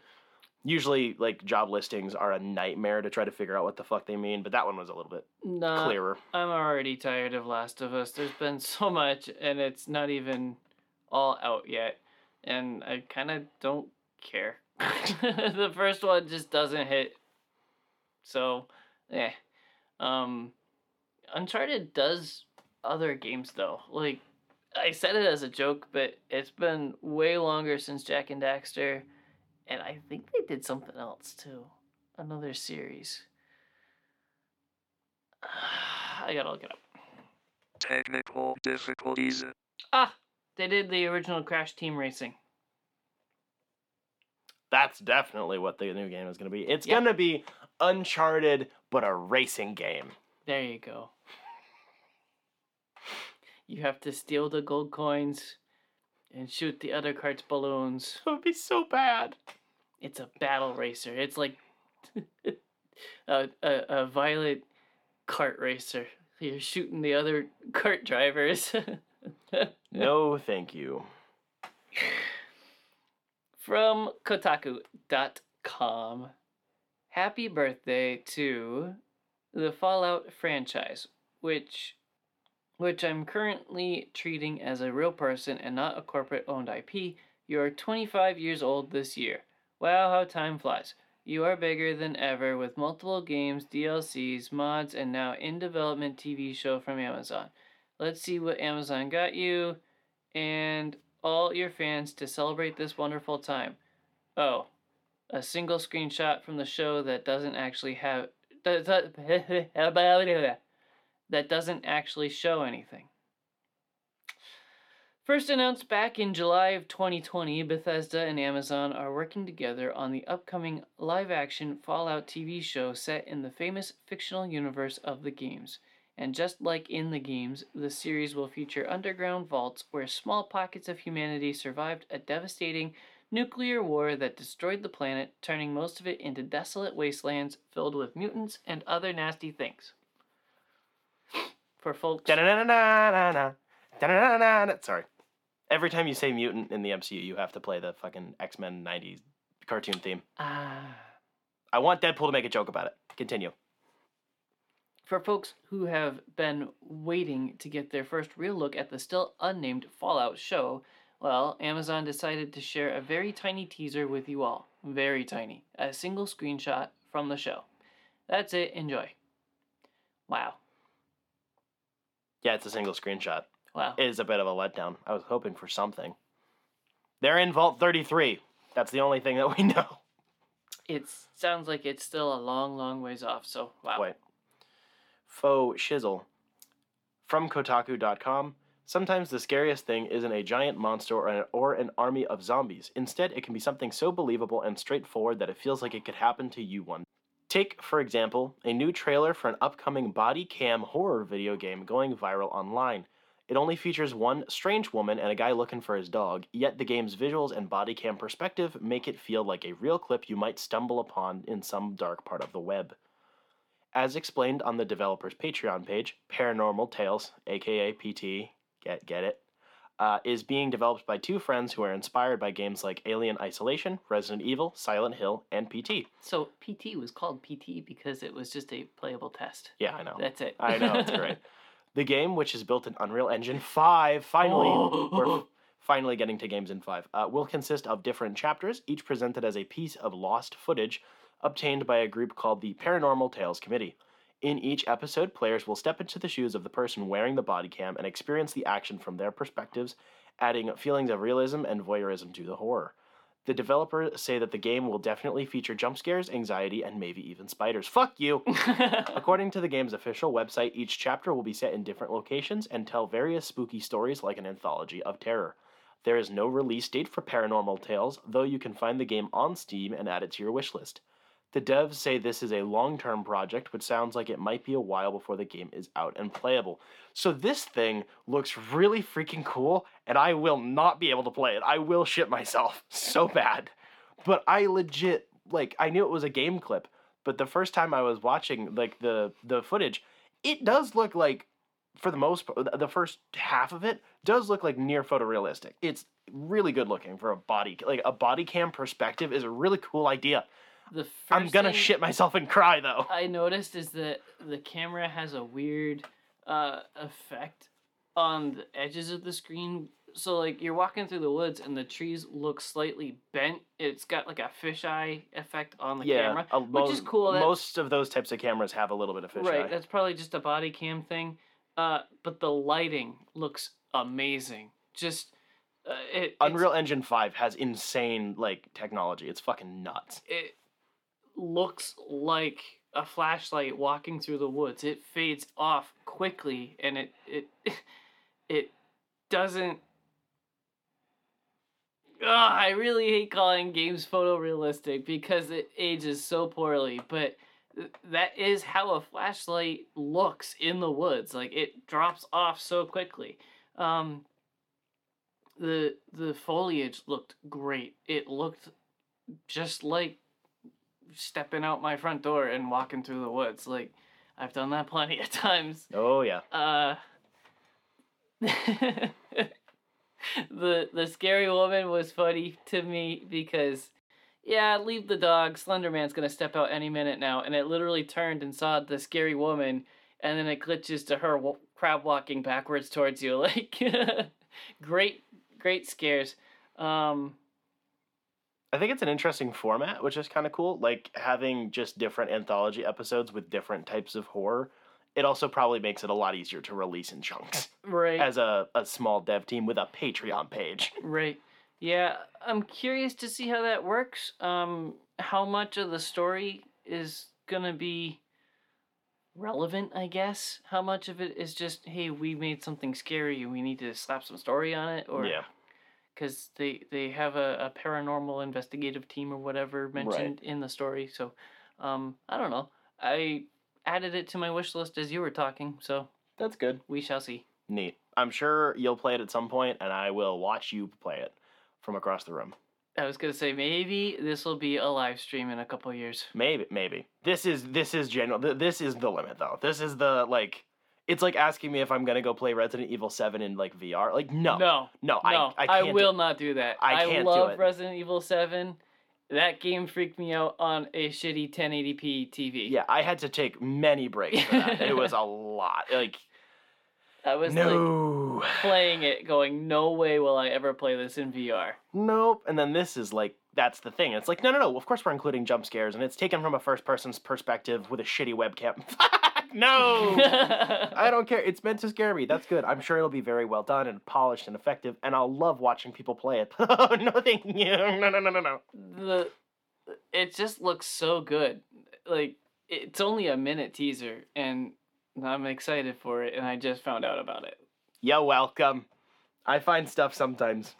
Usually like job listings are a nightmare to try to figure out what the fuck they mean, but that one was a little bit Nah, clearer. I'm already tired of Last of Us. There's been <laughs> so much, and it's not even all out yet, and I kind of don't care. <laughs> the first one just doesn't hit. So, yeah. Um, Uncharted does other games though. Like, I said it as a joke, but it's been way longer since Jak and Daxter, and I think they did something else too. Another series. <sighs> I gotta look it up. Technical difficulties. Ah, they did the original Crash Team Racing. That's definitely what the new game is going to be. It's Yeah. going to be Uncharted but a racing game. There you go. You have to steal the gold coins and shoot the other cart's balloons. It would be so bad. It's a battle racer. It's like <laughs> a, a, a violent cart racer. You're shooting the other cart drivers. <laughs> No, thank you. From Kotaku.com. Happy birthday to the Fallout franchise, which which I'm currently treating as a real person and not a corporate owned IP. You're 25 years old this year. Wow, how time flies. You are bigger than ever with multiple games, DLCs, mods, and now in development TV show from Amazon. Let's see what Amazon got you and all your fans to celebrate this wonderful time. Oh, a single screenshot from the show that doesn't actually have <laughs> that doesn't actually show anything. First announced back in July of 2020, Bethesda and Amazon are working together on the upcoming live action Fallout TV show set in the famous fictional universe of the games. And just like in the games, the series will feature underground vaults where small pockets of humanity survived a devastating nuclear war that destroyed the planet, turning most of it into desolate wastelands filled with mutants and other nasty things. For folks. Da-na-na-na-na-na. Da-na-na-na-na. Sorry. Every time you say mutant in the MCU, you have to play the fucking X Men 90s cartoon theme. Ah. I want Deadpool to make a joke about it. Continue. For folks who have been waiting to get their first real look at the still unnamed Fallout show, well, Amazon decided to share a very tiny teaser with you all. Very tiny. A single screenshot from the show. That's it. Enjoy. Wow. Yeah, it's a single screenshot. Wow. It is a bit of a letdown. I was hoping for something. They're in Vault 33. That's the only thing that we <laughs> know. It sounds like it's still a long, long ways off, so wow. Wait. Faux shizzle. From Kotaku.com. Sometimes the scariest thing isn't a giant monster or an, or an army of zombies. Instead, it can be something so believable and straightforward that it feels like it could happen to you one. Take, for example, a new trailer for an upcoming body cam horror video game going viral online. It only features one strange woman and a guy looking for his dog, yet the game's visuals and body cam perspective make it feel like a real clip you might stumble upon in some dark part of the web. As explained on the developer's Patreon page, Paranormal Tales, aka PT, get get it, uh, is being developed by two friends who are inspired by games like Alien Isolation, Resident Evil, Silent Hill, and PT. So PT was called PT because it was just a playable test. Yeah, I know. That's it. I know, it's <laughs> great. The game, which is built in Unreal Engine 5, finally, we're <laughs> finally getting to games in 5, uh, will consist of different chapters, each presented as a piece of lost footage obtained by a group called the Paranormal Tales Committee. In each episode, players will step into the shoes of the person wearing the body cam and experience the action from their perspectives, adding feelings of realism and voyeurism to the horror. The developers say that the game will definitely feature jump scares, anxiety, and maybe even spiders. Fuck you! <laughs> According to the game's official website, each chapter will be set in different locations and tell various spooky stories like an anthology of terror. There is no release date for Paranormal Tales, though you can find the game on Steam and add it to your wishlist. The devs say this is a long term project, which sounds like it might be a while before the game is out and playable. So this thing looks really freaking cool, and I will not be able to play it. I will shit myself <laughs> so bad. But I legit, like, I knew it was a game clip, but the first time I was watching, like, the, the footage, it does look like for the most part, the first half of it does look like near photorealistic. It's really good looking for a body like a body cam perspective is a really cool idea. The first I'm gonna shit myself and cry though. I noticed is that the camera has a weird uh, effect on the edges of the screen. So like you're walking through the woods and the trees look slightly bent. It's got like a fisheye effect on the yeah, camera. a- which is cool, that- Most of those types of cameras have a little bit of fisheye. Right, that's probably just a body cam thing. Uh, but the lighting looks amazing. Just uh, it Unreal Engine 5 has insane like technology. It's fucking nuts. it looks like a flashlight walking through the woods. It fades off quickly and it it <laughs> it doesn't Ugh, I really hate calling games photorealistic because it ages so poorly, but that is how a flashlight looks in the woods. Like it drops off so quickly. Um, the the foliage looked great. It looked just like stepping out my front door and walking through the woods. Like I've done that <laughs> plenty of times. Oh yeah. Uh <laughs> the the scary woman was funny to me because yeah, leave the dog. Slenderman's gonna step out any minute now, and it literally turned and saw the scary woman, and then it glitches to her w- crab walking backwards towards you. <laughs> Like, great, great scares. Um, I think it's an interesting format, which is kind of cool. Like having just different anthology episodes with different types of horror. It also probably makes it a lot easier to release in chunks <laughs> right. as a, a small dev team with a Patreon page. <laughs> Right. Yeah, I'm curious to see how that works. Um, how much of the story is gonna be relevant, I guess. How much of it is just, hey, we made something scary and we need to slap some story on it, or yeah. Because they they have a, a paranormal investigative team or whatever mentioned in the story. So, um, I don't know. I added it to my wish list as you were talking, so That's good. we shall see. Neat. I'm sure you'll play it at some point, and I will watch you play it from across the room. I was gonna say maybe this will be a live stream in a couple years. Maybe, maybe. This is this is general. This is the limit, though. This is the like. It's like asking me if I'm gonna go play Resident Evil Seven in like VR. Like, no, no, no, I, no, I can't. do- will not do that. I can't do love. Resident Evil Seven. That game freaked me out on a shitty 1080p TV. Yeah, I had to take many breaks for that. it was a <laughs> lot. Like, I was like no, playing it, going, "No way will I ever play this in VR." nope. And then this is like that's the thing. It's like no, no, no. Of course we're including jump scares, and it's taken from a first person's perspective with a shitty webcam. <laughs> no. <laughs> I don't care. It's meant to scare me. That's good. I'm sure it'll be very well done and polished and effective, and I'll love watching people play it. oh, <laughs> no, thank you. No, no, no, no, no. the it just looks so good. Like it's only a minute teaser, and I'm excited for it. And I just found out about it. You're welcome. I find stuff sometimes.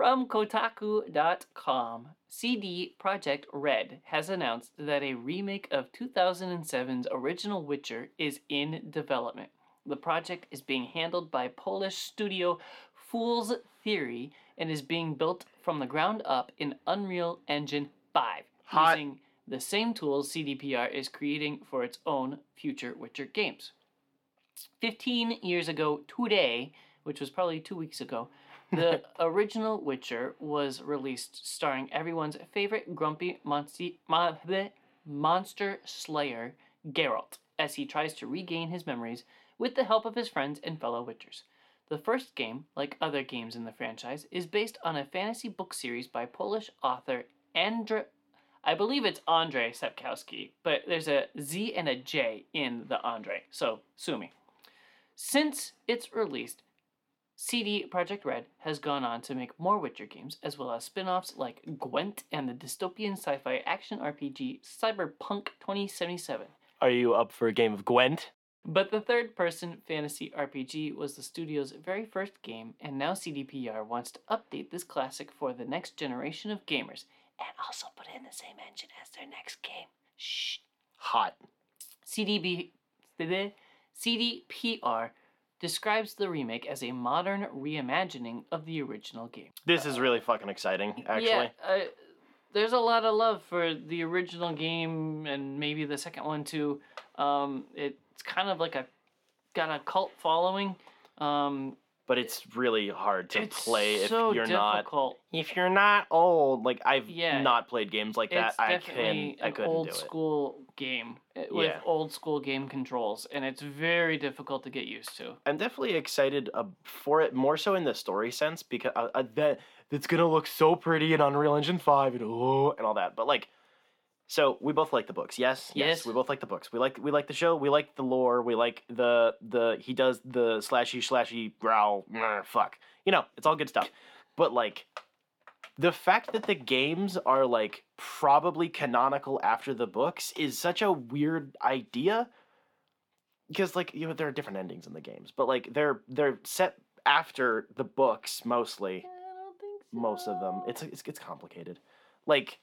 From Kotaku.com, CD Projekt Red has announced that a remake of 2007's original Witcher is in development. The project is being handled by Polish studio Fool's Theory and is being built from the ground up in Unreal Engine 5 Hot. using the same tools CDPR is creating for its own future Witcher games. 15 years ago today, which was probably two weeks ago, the original Witcher was released, starring everyone's favorite grumpy monster, mon- bleh, monster slayer, Geralt, as he tries to regain his memories with the help of his friends and fellow Witchers. The first game, like other games in the franchise, is based on a fantasy book series by Polish author Andrzej. I believe it's Andrzej Sapkowski, but there's a Z and a J in the Andrzej, so sue me. Since its released, CD Projekt Red has gone on to make more Witcher games, as well as spin offs like Gwent and the dystopian sci fi action RPG Cyberpunk 2077. Are you up for a game of Gwent? But the third person fantasy RPG was the studio's very first game, and now CDPR wants to update this classic for the next generation of gamers, and also put it in the same engine as their next game. Shh. Hot. CDB, CDPR describes the remake as a modern reimagining of the original game. This is really fucking exciting, actually. Yeah, uh, there's a lot of love for the original game and maybe the second one too. Um, it's kind of like a got a cult following. Um, but it's really hard to it's play if so you're not difficult. if you're not old. Like I've Yeah. not played games like that. I can I an couldn't old do it. school game uh, with Yeah. old school game controls, and it's very difficult to get used to. I'm definitely excited uh, for it more so in the story sense because uh, uh, that it's gonna look so pretty in Unreal Engine Five and oh and all that. But like, so we both like the books. Yes, yes, Yes. we both like the books. We like we like the show. We like the lore. We like the the he does the slashy slashy growl. meh, fuck, you know, it's all good stuff. But like. The fact that the games are like probably canonical after the books is such a weird idea because like you know there are different endings in the games but like they're they're set after the books mostly I don't think so. most of them it's it's, it's complicated like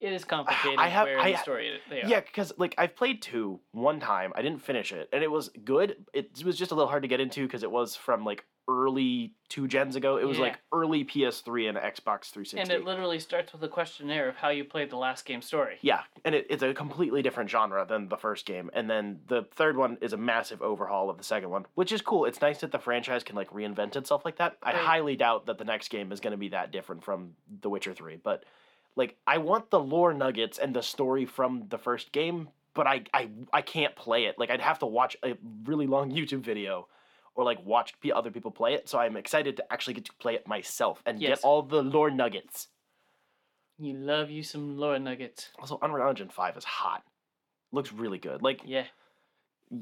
It is <sighs> complicated. I have- where I- the story they yeah because like i've played two one time i didn't finish it and it was good it was just a little hard to get into because it was from like early two gens ago it was Yeah. like early ps3 and xbox 360 and it literally starts with a questionnaire of how you played the last game story. Yeah, and it, it's a completely different genre than the first game. And then the third one is a massive overhaul of the second one, which is cool. It's nice that the franchise can like reinvent itself like that. I Right. highly doubt that the next game is going to be that different from The Witcher 3, but like I want the lore nuggets and the story from the first game, but I I I can't play it. Like I'd have to watch a really long <laughs> YouTube video or like watch other people play it. So I'm excited to actually get to play it myself and Yes. get all the lore nuggets. You love you some lore nuggets. Also, Unreal Engine 5 is hot. Looks really good. Like Yeah.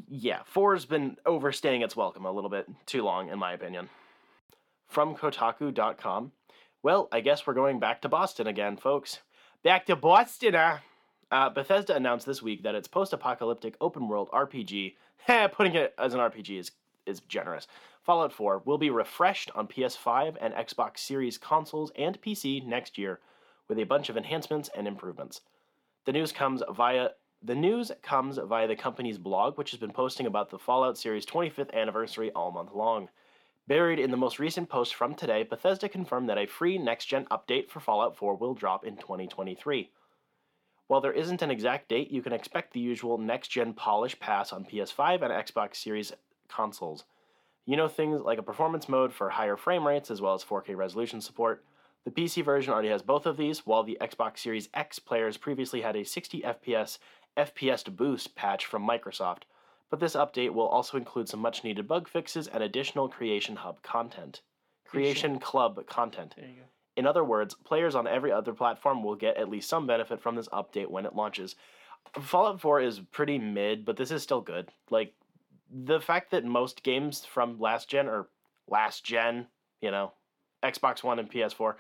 yeah, four's been overstaying its welcome a little bit too long, in my opinion. From Kotaku.com. Well, I guess we're going back to Boston again, folks. Back to Boston, uh. Uh, Bethesda announced this week that its post-apocalyptic open-world RPG, heh, <laughs> putting it as an RPG is is generous. Fallout 4 will be refreshed on PS5 and Xbox Series consoles and PC next year, with a bunch of enhancements and improvements. The news comes via the news comes via the company's blog, which has been posting about the Fallout series' 25th anniversary all month long. Buried in the most recent post from today, Bethesda confirmed that a free next gen update for Fallout 4 will drop in 2023. While there isn't an exact date, you can expect the usual next gen polish pass on PS5 and Xbox Series consoles. You know things like a performance mode for higher frame rates as well as 4K resolution support. The PC version already has both of these, while the Xbox Series X players previously had a 60 FPS FPS boost patch from Microsoft, but this update will also include some much needed bug fixes and additional Creation Hub content. Creation Club content. There you go. In other words, players on every other platform will get at least some benefit from this update when it launches. Fallout 4 is pretty mid, but this is still good. Like, the fact that most games from last gen, or last gen, you know, Xbox One and PS4,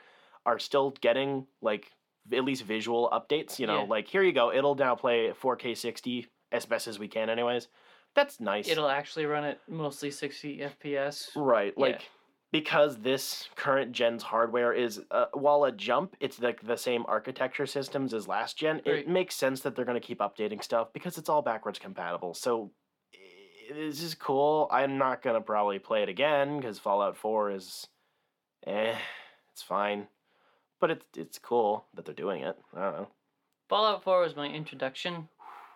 are still getting, like, at least visual updates, you know, Yeah. like, here you go, it'll now play 4K 60 as best as we can, anyways. That's nice. It'll actually run at mostly 60 FPS. Right, Yeah. like because this current gen's hardware is uh, while a jump, it's like the same architecture systems as last gen. It makes sense that they're going to keep updating stuff because it's all backwards compatible. So this is cool. I'm not going to probably play it again because Fallout 4 is eh, it's fine. But it's it's cool that they're doing it. I don't know. Fallout 4 was my introduction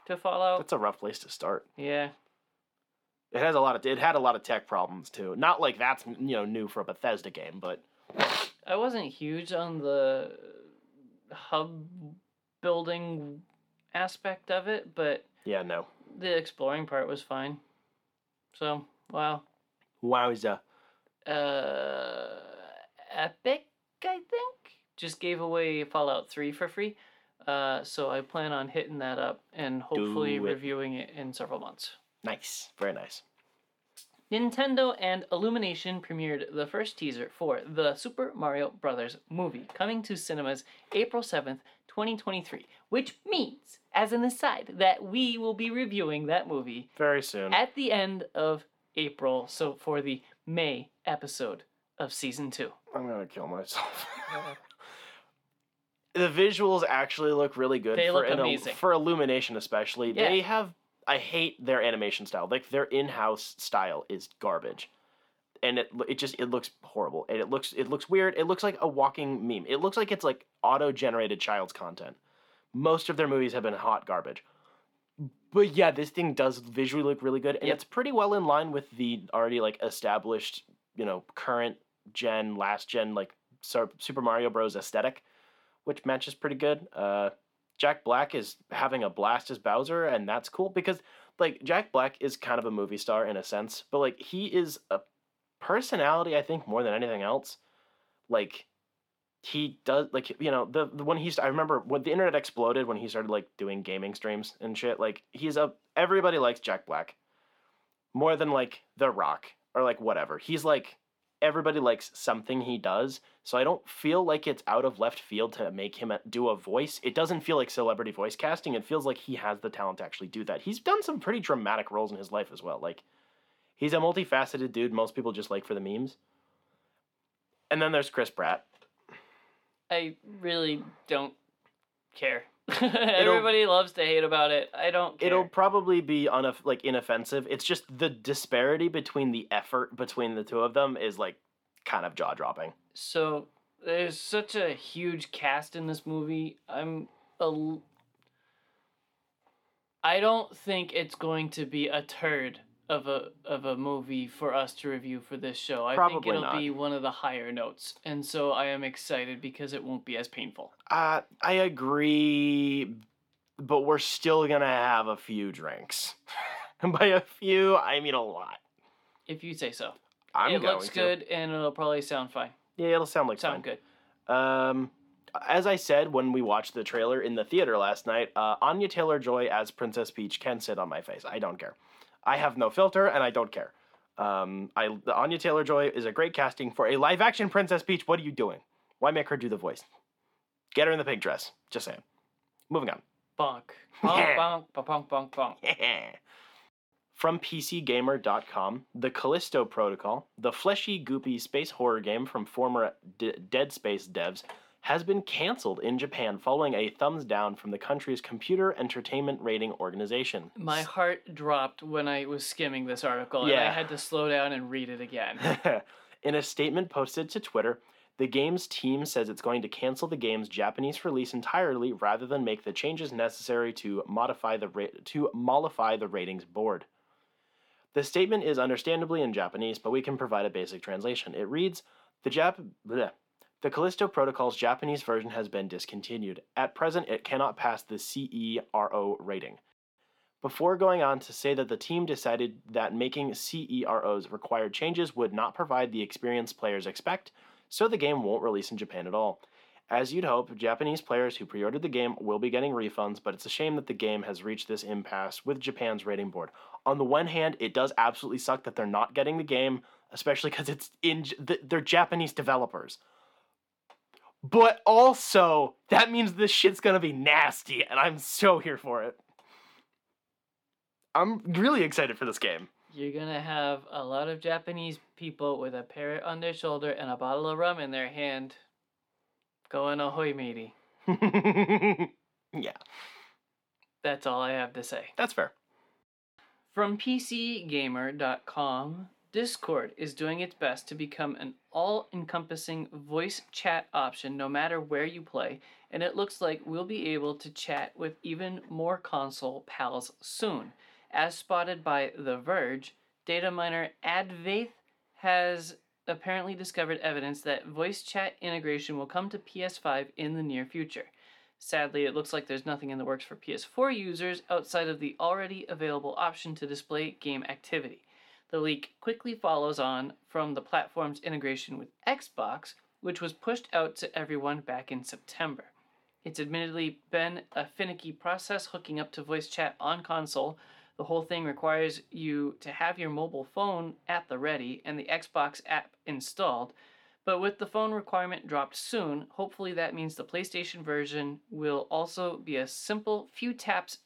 to Fallout. That's a rough place to start. Yeah. It has a lot of it had a lot of tech problems too. Not like that's you know new for a Bethesda game, but I wasn't huge on the hub building aspect of it, but yeah, no. the exploring part was fine. So, wow. Wowza. Uh, Epic, I think, just gave away Fallout 3 for free. Uh, so I plan on hitting that up and hopefully it. reviewing it in several months. Nice. Very nice. Nintendo and Illumination premiered the first teaser for the Super Mario Bros. movie, coming to cinemas April 7th, 2023, which means, as an aside, that we will be reviewing that movie Very soon. at the end of April, so for the May episode of season 2. I'm gonna kill myself. Uh-huh. <laughs> the visuals actually look really good. They for look amazing. for Illumination, especially. Yeah. They have. I hate their animation style. Like their in-house style is garbage, and it it just it looks horrible. And it looks it looks weird. It looks like a walking meme. It looks like it's like auto-generated child's content. Most of their movies have been hot garbage. but yeah, this thing does visually look really good, and Yep. it's pretty well in line with the already like established, you know, current gen, last gen like Super Mario Bros. aesthetic, which matches pretty good. Uh, Jack Black is having a blast as Bowser, and that's cool because like Jack Black is kind of a movie star in a sense, but like he is a personality, I think, more than anything else. Like he does like you know the, the when he's I remember when the internet exploded when he started like doing gaming streams and shit like he's a everybody likes Jack Black more than like The Rock or like whatever he's like everybody likes something he does so I don't feel like it's out of left field to make him do a voice. It doesn't feel like celebrity voice casting. It feels like he has the talent to actually do that. He's done some pretty dramatic roles in his life as well like he's a multifaceted dude most people just like for the memes. And then there's Chris Pratt. I really don't care. <laughs> Everybody loves to hate about it. I don't care. It'll probably be on unoff- like inoffensive. It's just the disparity between the effort between the two of them is like kind of jaw dropping. So there's such a huge cast in this movie. I'm a. l- I don't think it's going to be a turd of a of a movie for us to review for this show. I think it'll not. be one of the higher notes, and so I am excited because it won't be as painful. Uh, I agree, but we're still gonna have a few drinks. And <laughs> by a few, I mean a lot. If you say so. I'm it looks to. good, and it'll probably sound fine. Yeah, it'll sound like Sound fun. good. Um, as I said when we watched the trailer in the theater last night, uh, Anya Taylor Joy as Princess Peach can sit on my face. I don't care. I have no filter, and I don't care. Um, I the Anya Taylor Joy is a great casting for a live action Princess Peach. What are you doing? Why make her do the voice? Get her in the pink dress. Just saying. Moving on. Bonk. <laughs> Bonk, bonk, bonk, bonk, bonk. <laughs> From PCGamer.com, the Callisto Protocol, the fleshy, goopy space horror game from former D- Dead Space devs, has been canceled in Japan following a thumbs down from the country's computer entertainment rating organization. My heart dropped when I was skimming this article, and I had to slow down and read it again. <laughs> In a statement posted to Twitter, the game's team says it's going to cancel the game's Japanese release entirely rather than make the changes necessary to modify the ra- to mollify the ratings board. The statement is understandably in Japanese, but we can provide a basic translation. It reads, "The Jap bleh. The Callisto Protocol's Japanese version has been discontinued. At present, it cannot pass the CERO rating." Before going on to say that the team decided that making CEROs required changes would not provide the experience players expect, so the game won't release in Japan at all. As you'd hope, Japanese players who pre ordered the game will be getting refunds, but it's a shame that the game has reached this impasse with Japan's rating board. On the one hand, it does absolutely suck that they're not getting the game, especially because it's in they're Japanese developers. But also, that means this shit's gonna be nasty, and I'm so here for it. I'm really excited for this game. You're gonna have a lot of Japanese people with a parrot on their shoulder and a bottle of rum in their hand going ahoy matey. <laughs> yeah, That's all I have to say. that's fair. From PCGamer.com, Discord is doing its best to become an all encompassing voice chat option no matter where you play, and it looks like we'll be able to chat with even more console pals soon. As spotted by The Verge, data miner Advaith has apparently discovered evidence that voice chat integration will come to PS5 in the near future. Sadly, it looks like there's nothing in the works for PS4 users outside of the already available option to display game activity. The leak quickly follows on from the platform's integration with Xbox, which was pushed out to everyone back in September. It's admittedly been a finicky process hooking up to voice chat on console. The whole thing requires you to have your mobile phone at the ready and the Xbox app installed, but with the phone requirement dropped soon, hopefully that means the PlayStation version will also be a simple few taps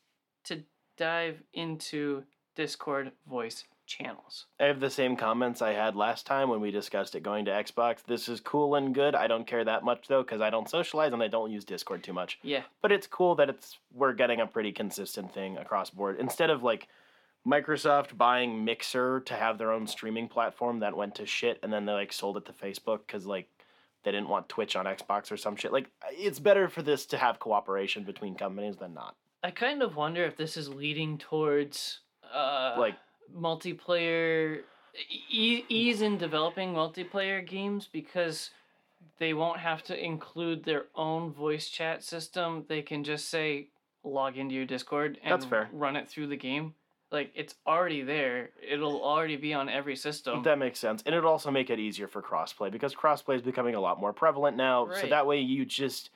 to dive into Discord voice channels. I have the same comments I had last time when we discussed it going to Xbox. This is cool and good. I don't care that much though because I don't socialize and I don't use Discord too much. Yeah, But it's cool that it's we're getting a pretty consistent thing across board instead of like Microsoft buying Mixer to have their own streaming platform that went to shit and then they like sold it to Facebook because like they didn't want Twitch on Xbox or some shit. Like it's better for this to have cooperation between companies than not. I kind of wonder if this is leading towards uh, Like- multiplayer e- ease in developing multiplayer games because they won't have to include their own voice chat system. They can just say log into your Discord and That's fair. run it through the game. Like it's already there. It'll already be on every system. That makes sense, and it'll also make it easier for crossplay because crossplay is becoming a lot more prevalent now. So that way, you just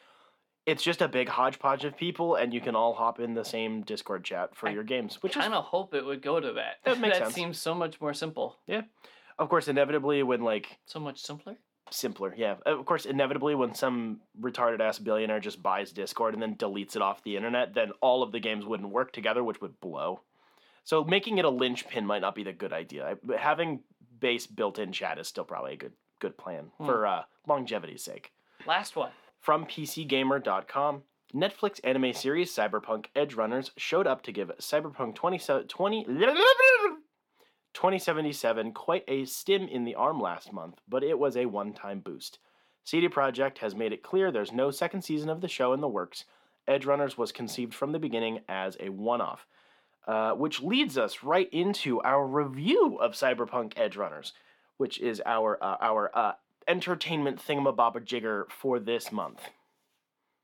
it's just a big hodgepodge of people, and you can all hop in the same Discord chat for I your games, which is kind of hope it would go to that. That makes <laughs> that sense. seems so much more simple. Yeah, of course inevitably when like So much simpler. simpler. Yeah, of course inevitably when some retarded ass billionaire just buys Discord and then deletes it off the internet, then all of the games wouldn't work together, which would blow. So making it a linchpin might not be the good idea. I- Having base built-in chat is still probably a good good plan Hmm. for uh, longevity's sake. Last one. From PCGamer.com, Netflix anime series Cyberpunk Edgerunners showed up to give Cyberpunk 20, 20, <laughs> 2077 quite a stim in the arm last month, but it was a one time boost. CD Projekt has made it clear there's no second season of the show in the works. Edgerunners was conceived from the beginning as a one off. Uh, which leads us right into our review of Cyberpunk Edgerunners, which is our uh, our uh, entertainment thingamabobber for this month.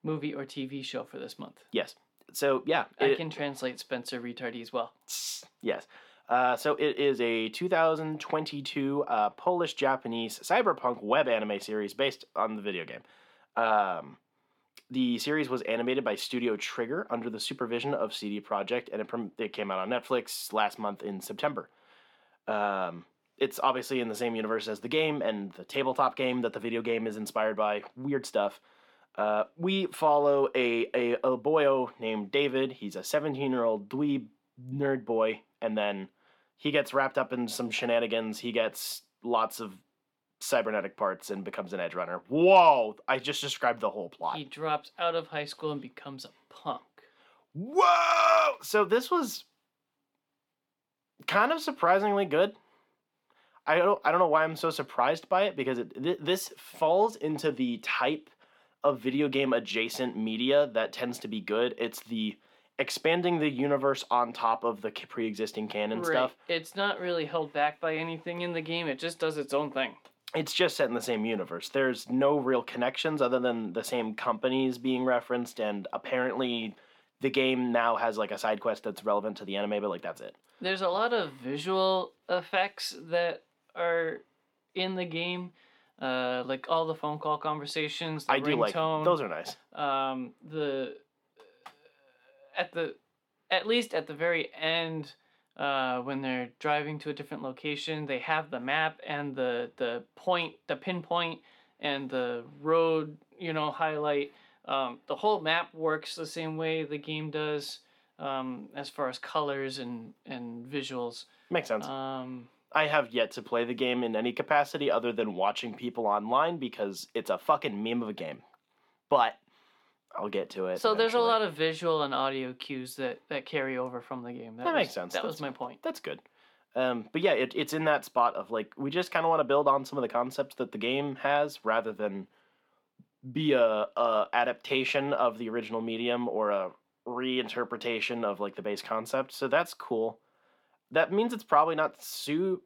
Movie or TV show for this month. Yes. So yeah, I can translate Spencer retardie as well. <laughs> yes. Uh, so it is a 2022 uh, Polish Japanese cyberpunk web anime series based on the video game. Um, the series was animated by Studio Trigger under the supervision of CD Projekt, and it, it came out on Netflix last month in September. Um, it's obviously in the same universe as the game and the tabletop game that the video game is inspired by. Weird stuff. Uh, we follow a, a, a boyo named David. He's a 17 year old dweeb nerd boy, and then he gets wrapped up in some shenanigans. He gets lots of cybernetic parts and becomes an edgerunner. Whoa! I just described the whole plot. He drops out of high school and becomes a punk. Whoa! So this was kind of surprisingly good. I don't I don't know why I'm so surprised by it because it, th- this falls into the type of video game adjacent media that tends to be good. It's the expanding the universe on top of the pre-existing canon stuff. It's not really held back by anything in the game. It just does its own thing. It's just set in the same universe. There's no real connections other than the same companies being referenced and apparently the game now has like a side quest that's relevant to the anime but like that's it. There's a lot of visual effects that are in the game, uh, like all the phone call conversations, the I do like those are nice. um, the at the at least at the very end uh, when they're driving to a different location they have the map and the the point the pinpoint and the road you know highlight um, the whole map works the same way the game does um, as far as colors and and visuals Makes sense. um, I have yet to play the game in any capacity other than watching people online because it's a fucking meme of a game. But I'll get to it. so there's a lot of visual and audio cues that that carry over from the game that, That was, makes sense. that was my point That's good. Um, but yeah, it, it's in that spot of like we just kind of want to build on some of the concepts that the game has rather than be a, a adaptation of the original medium or a reinterpretation of like the base concept. So that's cool. That means it's probably not su.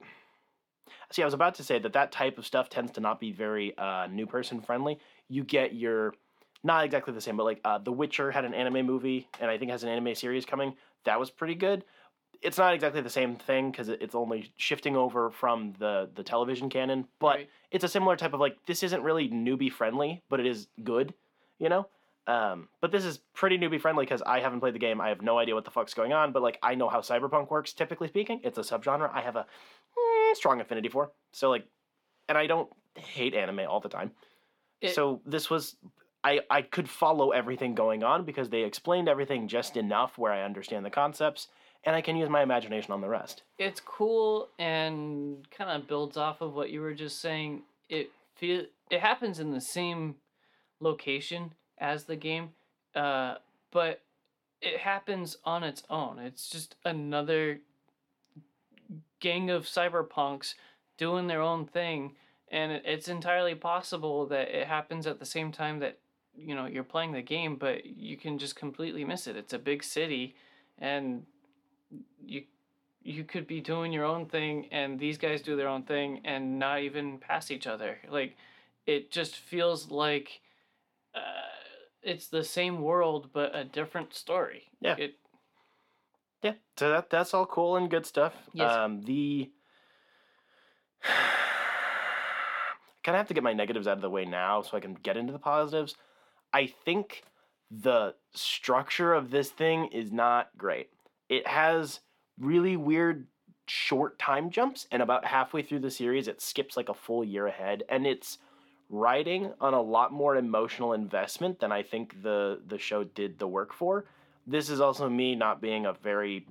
See, I was about to say that that type of stuff tends to not be very uh, new person friendly. You get your not exactly the same, but like uh, The Witcher had an anime movie, and I think has an anime series coming. That was pretty good. It's not exactly the same thing because it's only shifting over from the the television canon, but Right. it's a similar type of like this isn't really newbie friendly, but it is good, you know. Um, but this is pretty newbie friendly because I haven't played the game. I have no idea what the fuck's going on, but like I know how cyberpunk works. Typically speaking, it's a subgenre I have a mm, strong affinity for. So like, and I don't hate anime all the time. It- so this was I I could follow everything going on because they explained everything just enough where I understand the concepts and I can use my imagination on the rest. it's cool and kind of builds off of what you were just saying. It feel it happens in the same location as the game, uh, but it happens on its own. It's just another gang of cyberpunks doing their own thing, and it's entirely possible that it happens at the same time that you know you're playing the game, but you can just completely miss it. It's a big city, and you you could be doing your own thing, and these guys do their own thing, and not even pass each other. Like it just feels like uh, it's the same world but a different story. Yeah. It, Yeah, so that that's all cool and good stuff. Yes. Um, the <sighs> kind of have to get my negatives out of the way now so I can get into the positives. I think the structure of this thing is not great. It has really weird short time jumps, and about halfway through the series, it skips like a full year ahead, and it's riding on a lot more emotional investment than I think the the show did the work for. This is also me not being a very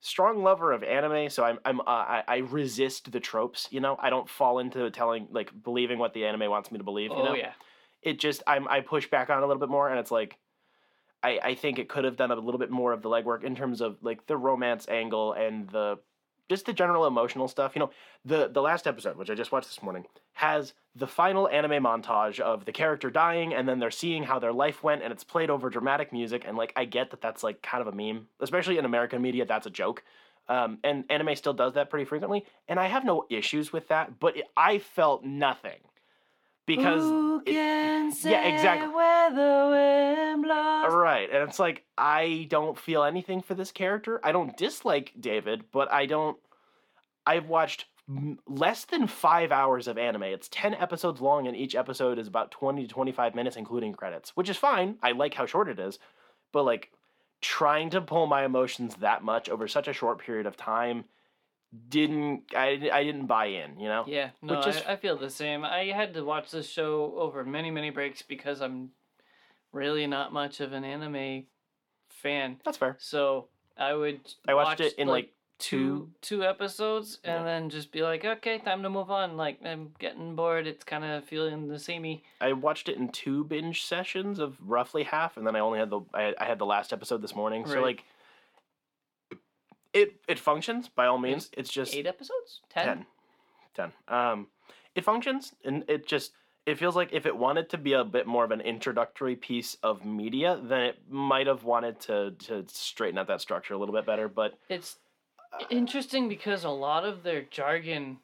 strong lover of anime, so I'm I'm uh, I, I resist the tropes. You know, I don't fall into telling like believing what the anime wants me to believe. You oh know, yeah. it just I'm I push back on a little bit more, and it's like. I, I think it could have done a little bit more of the legwork in terms of like the romance angle and the just the general emotional stuff. You know, the the last episode, which I just watched this morning, has the final anime montage of the character dying, and then they're seeing how their life went, and it's played over dramatic music. And like, I get that that's like kind of a meme, especially in American media. That's a joke. Um, and anime still does that pretty frequently, and I have no issues with that. But it, I felt nothing because it- yeah, exactly. where the wind blows? Right, and it's like I don't feel anything for this character. I don't dislike David, but I don't. I've watched less than five hours of anime. It's ten episodes long, and each episode is about twenty to twenty-five minutes, including credits, which is fine. I like how short it is, but like trying to pull my emotions that much over such a short period of time didn't I, I didn't buy in you know Yeah, no, Which is- I, I feel the same. I had to watch this show over many, many breaks because I'm really not much of an anime fan. that's fair So I would. i watched watch, it in like two two episodes and Yeah. then just be like, okay, time to move on. Like I'm getting bored. It's kind of feeling the samey. I watched it in two binge sessions of roughly half, and then I only had the I, I had the last episode this morning. So like, it it functions by all means. It's just Eight episodes, ten. 10. 10. Um, it functions, and it just it feels like if it wanted to be a bit more of an introductory piece of media, then it might have wanted to to straighten out that structure a little bit better. But It's interesting because a lot of their jargon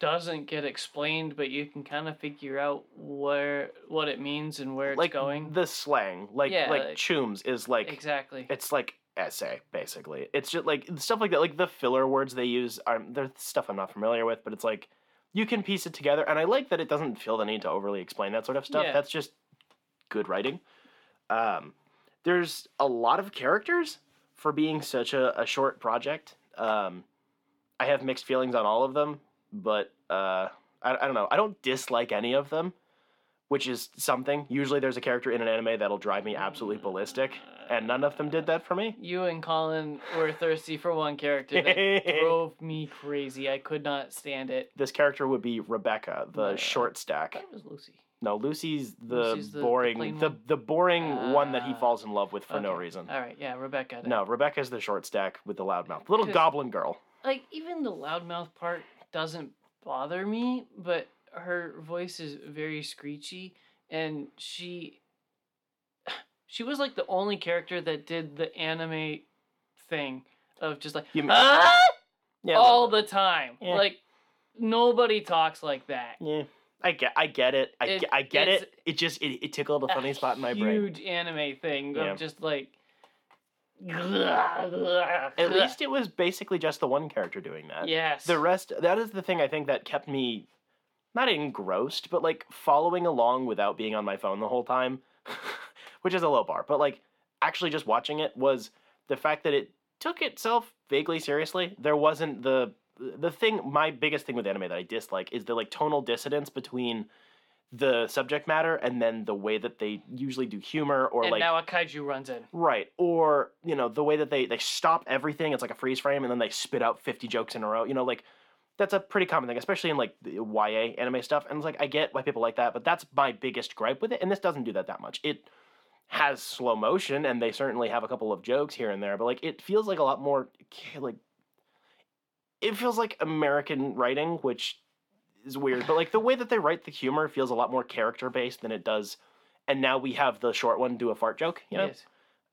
doesn't get explained, but you can kind of figure out where what it means and where it's like going. the slang, like Yeah, like like- chooms is like exactly. it's like essay basically. It's just like stuff like that like the filler words they use are they're stuff i'm not familiar with but it's like you can piece it together and i like that it doesn't feel the need to overly explain that sort of stuff. Yeah. that's just good writing. Um there's a lot of characters for being such a, a short project. Um i have mixed feelings on all of them but uh I, I don't know. I don't dislike any of them which is something usually there's a character in an anime that'll drive me absolutely ballistic and none of them did that for me You and Colin were thirsty for one character that <laughs> drove me crazy. I could not stand it. this character would be Rebecca, the Yeah. short stack. it was Lucy. No, Lucy's the Lucy's the- the boring, plain the one? the, boring one that he Ah, falls in love with for no reason. All right, yeah, Rebecca. then. No, Rebecca's the short stack with the loud mouth, little goblin girl. like even the loudmouth part doesn't bother me, but her voice is very screechy, and she <sighs> she was like the only character that did the anime thing of just like You mean- ah! Yeah, all the time. Yeah. Like nobody talks like that. yeah. I get, I get it. I, It- get, I get it. It just, it, it tickled a funny spot in my brain. Huge anime thing Yeah. of just like. At least it was basically just the one character doing that. Yes. The rest, that is the thing I think that kept me not engrossed, but like following along without being on my phone the whole time, <laughs> which is a low bar. But like actually just watching it was the fact that it took itself vaguely seriously. There wasn't the the thing. My biggest thing with anime that I dislike is the like tonal dissonance between the subject matter and then the way that they usually do humor or and like now a kaiju runs in. Right. Or, you know, the way that they they stop everything, it's like a freeze frame and then they spit out 50 jokes in a row. You know, like that's a pretty common thing, especially in like the YA anime stuff. And it's like I get why people like that, but that's my biggest gripe with it and this doesn't do that that much. It has slow motion and they certainly have a couple of jokes here and there, but like it feels like a lot more like it feels like American writing, which is weird, but like the way that they write the humor feels a lot more character based than it does and now we have the short one do a fart joke. You know, Yes.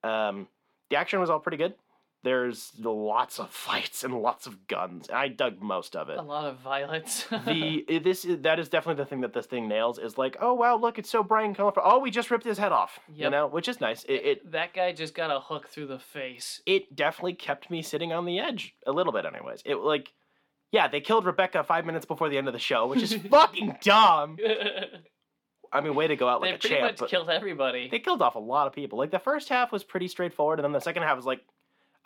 um, the action was all pretty good. There's lots of <laughs> fights and lots of guns. and I dug most of it. A lot of violence. <laughs> the this is, that is definitely the thing that this thing nails is like, oh wow, look, it's so bright and colorful. Oh, we just ripped his head off. You know, which is nice. It, it that guy just got a hook through the face. it definitely kept me sitting on the edge a little bit, anyways. It like, yeah, they killed Rebecca five minutes before the end of the show, which is <laughs> fucking dumb. I mean, way to go out like a champ. They pretty much killed everybody. they killed off a lot of people. Like the first half was pretty straightforward, and then the second half was like,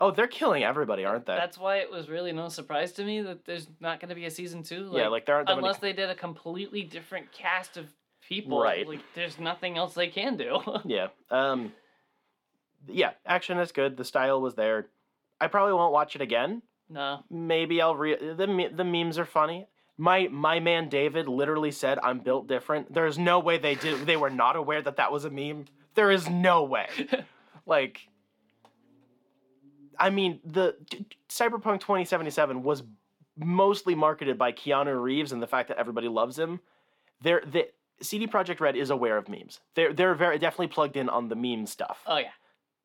oh, they're killing everybody, aren't they? That's why it was really no surprise to me that there's not going to be a season two. yeah, like there aren't that many- unless they did a completely different cast of people. Right. Like there's nothing else they can do. <laughs> Yeah. Um yeah, action is good. The style was there. I probably won't watch it again. no. Maybe I'll re the the memes are funny. My my man David literally said I'm built different. There's no way they did they were not aware that that was a meme. There is no way. <laughs> Like I mean, the Cyberpunk 2077 was mostly marketed by Keanu Reeves and the fact that everybody loves him. They're, the CD Projekt Red is aware of memes. They're they're very definitely plugged in on the meme stuff. oh yeah.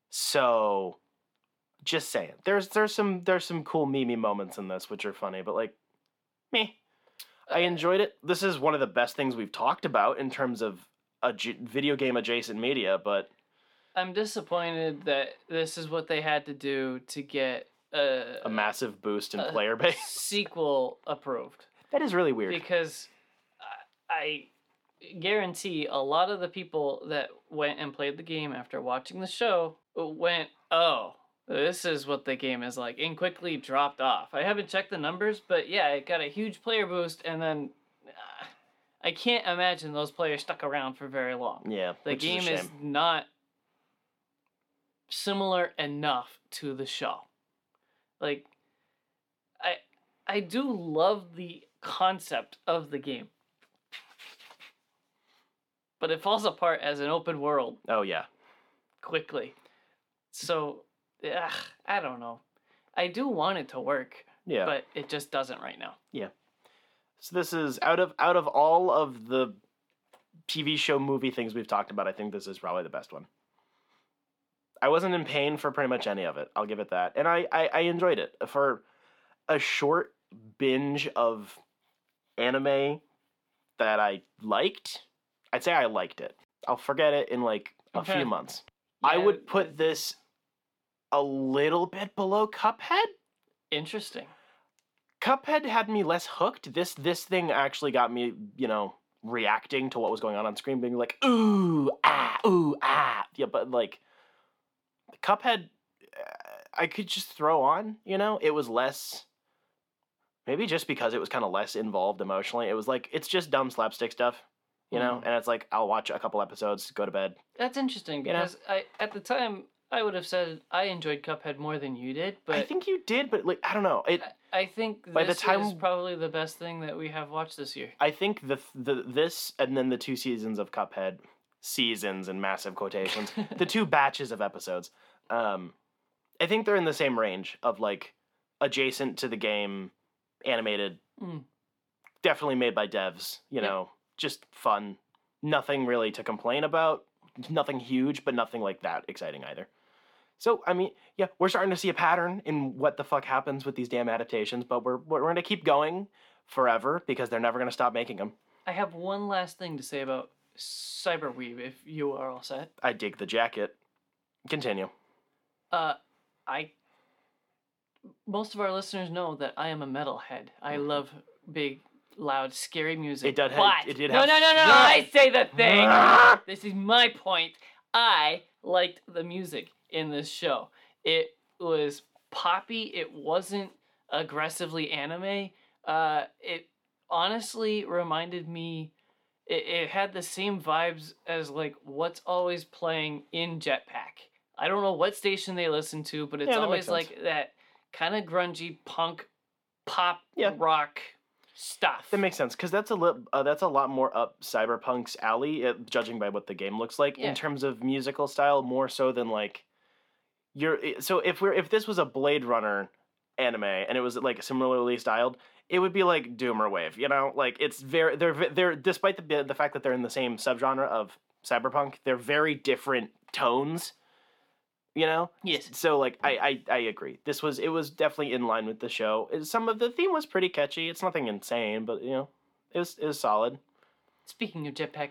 So, just saying, there's there's some there's some cool meme moments in this which are funny, but like, me, I uh. enjoyed it. This is one of the best things we've talked about in terms of a video game adjacent media, but I'm disappointed that this is what they had to do to get a, a massive boost in player <laughs> base. sequel approved. That is really weird. because I guarantee a lot of the people that went and played the game after watching the show went, "Oh, this is what the game is like," and quickly dropped off. I haven't checked the numbers, but yeah, it got a huge player boost, and then uh, I can't imagine those players stuck around for very long. yeah, The game is, is not similar enough to the show. Like I I do love the concept of the game. But it falls apart as an open world Oh yeah, quickly. So ugh, I don't know. I do want it to work, yeah. but it just doesn't right now. Yeah. So this is out of out of all of the TV show movie things we've talked about, I think this is probably the best one. I wasn't in pain for pretty much any of it. I'll give it that, and I I, I enjoyed it for a short binge of anime that I liked. I'd say I liked it. I'll forget it in like a Okay. few months. I would put this a little bit below Cuphead. interesting. Cuphead had me less hooked. This this thing actually got me, you know, reacting to what was going on on screen, being like, ooh, ah, ooh, ah. Yeah, but like, Cuphead, uh, I could just throw on, you know? It was less, maybe just because it was kind of less involved emotionally. It was like, it's just dumb slapstick stuff, you know? Mhm. And it's like, I'll watch a couple episodes, go to bed. That's interesting You know? because I at the time I would have said I enjoyed Cuphead more than you did, but I think you did, but like, I don't know. It, I- I think By the this is time- probably the best thing that we have watched this year. I think the the this and then the two seasons of Cuphead, seasons in massive quotations, the two <laughs> batches of episodes, um, I think they're in the same range of like adjacent to the game, animated, Mm. definitely made by devs. You Yep. know, just fun. Nothing really to complain about. Nothing huge, but nothing like that exciting either. So I mean, yeah, we're starting to see a pattern in what the fuck happens with these damn adaptations, but we're we're gonna keep going forever because they're never gonna stop making them. I have one last thing to say about Cyberweave if you are all set. I dig the jacket. Continue. Uh I most of our listeners know that I am a metalhead. I love big, loud, scary music. It did have- but- it did no, have- no, no, no, Ah! I say the thing. this is my point. I liked the music in this show. It was poppy. It wasn't aggressively anime. Uh, it honestly reminded me. It, it had the same vibes as like what's always playing in Jetpack. I don't know what station they listen to, but it's Yeah, always like that kind of grungy punk, pop, Yeah. rock stuff. That makes sense because that's a li- uh, that's a lot more up Cyberpunk's alley, uh, judging by what the game looks like Yeah. in terms of musical style, more so than like you're. So if we're if this was a Blade Runner anime and it was like similarly styled, it would be like Doom or Wave. You know, like it's very they're they're despite the the fact that they're in the same subgenre of Cyberpunk. They're very different tones. You know, Yes. so like I, I I agree. This was it was definitely in line with the show. Some of the theme was pretty catchy. It's nothing insane, but you know, it was it was solid. Speaking of Jetpack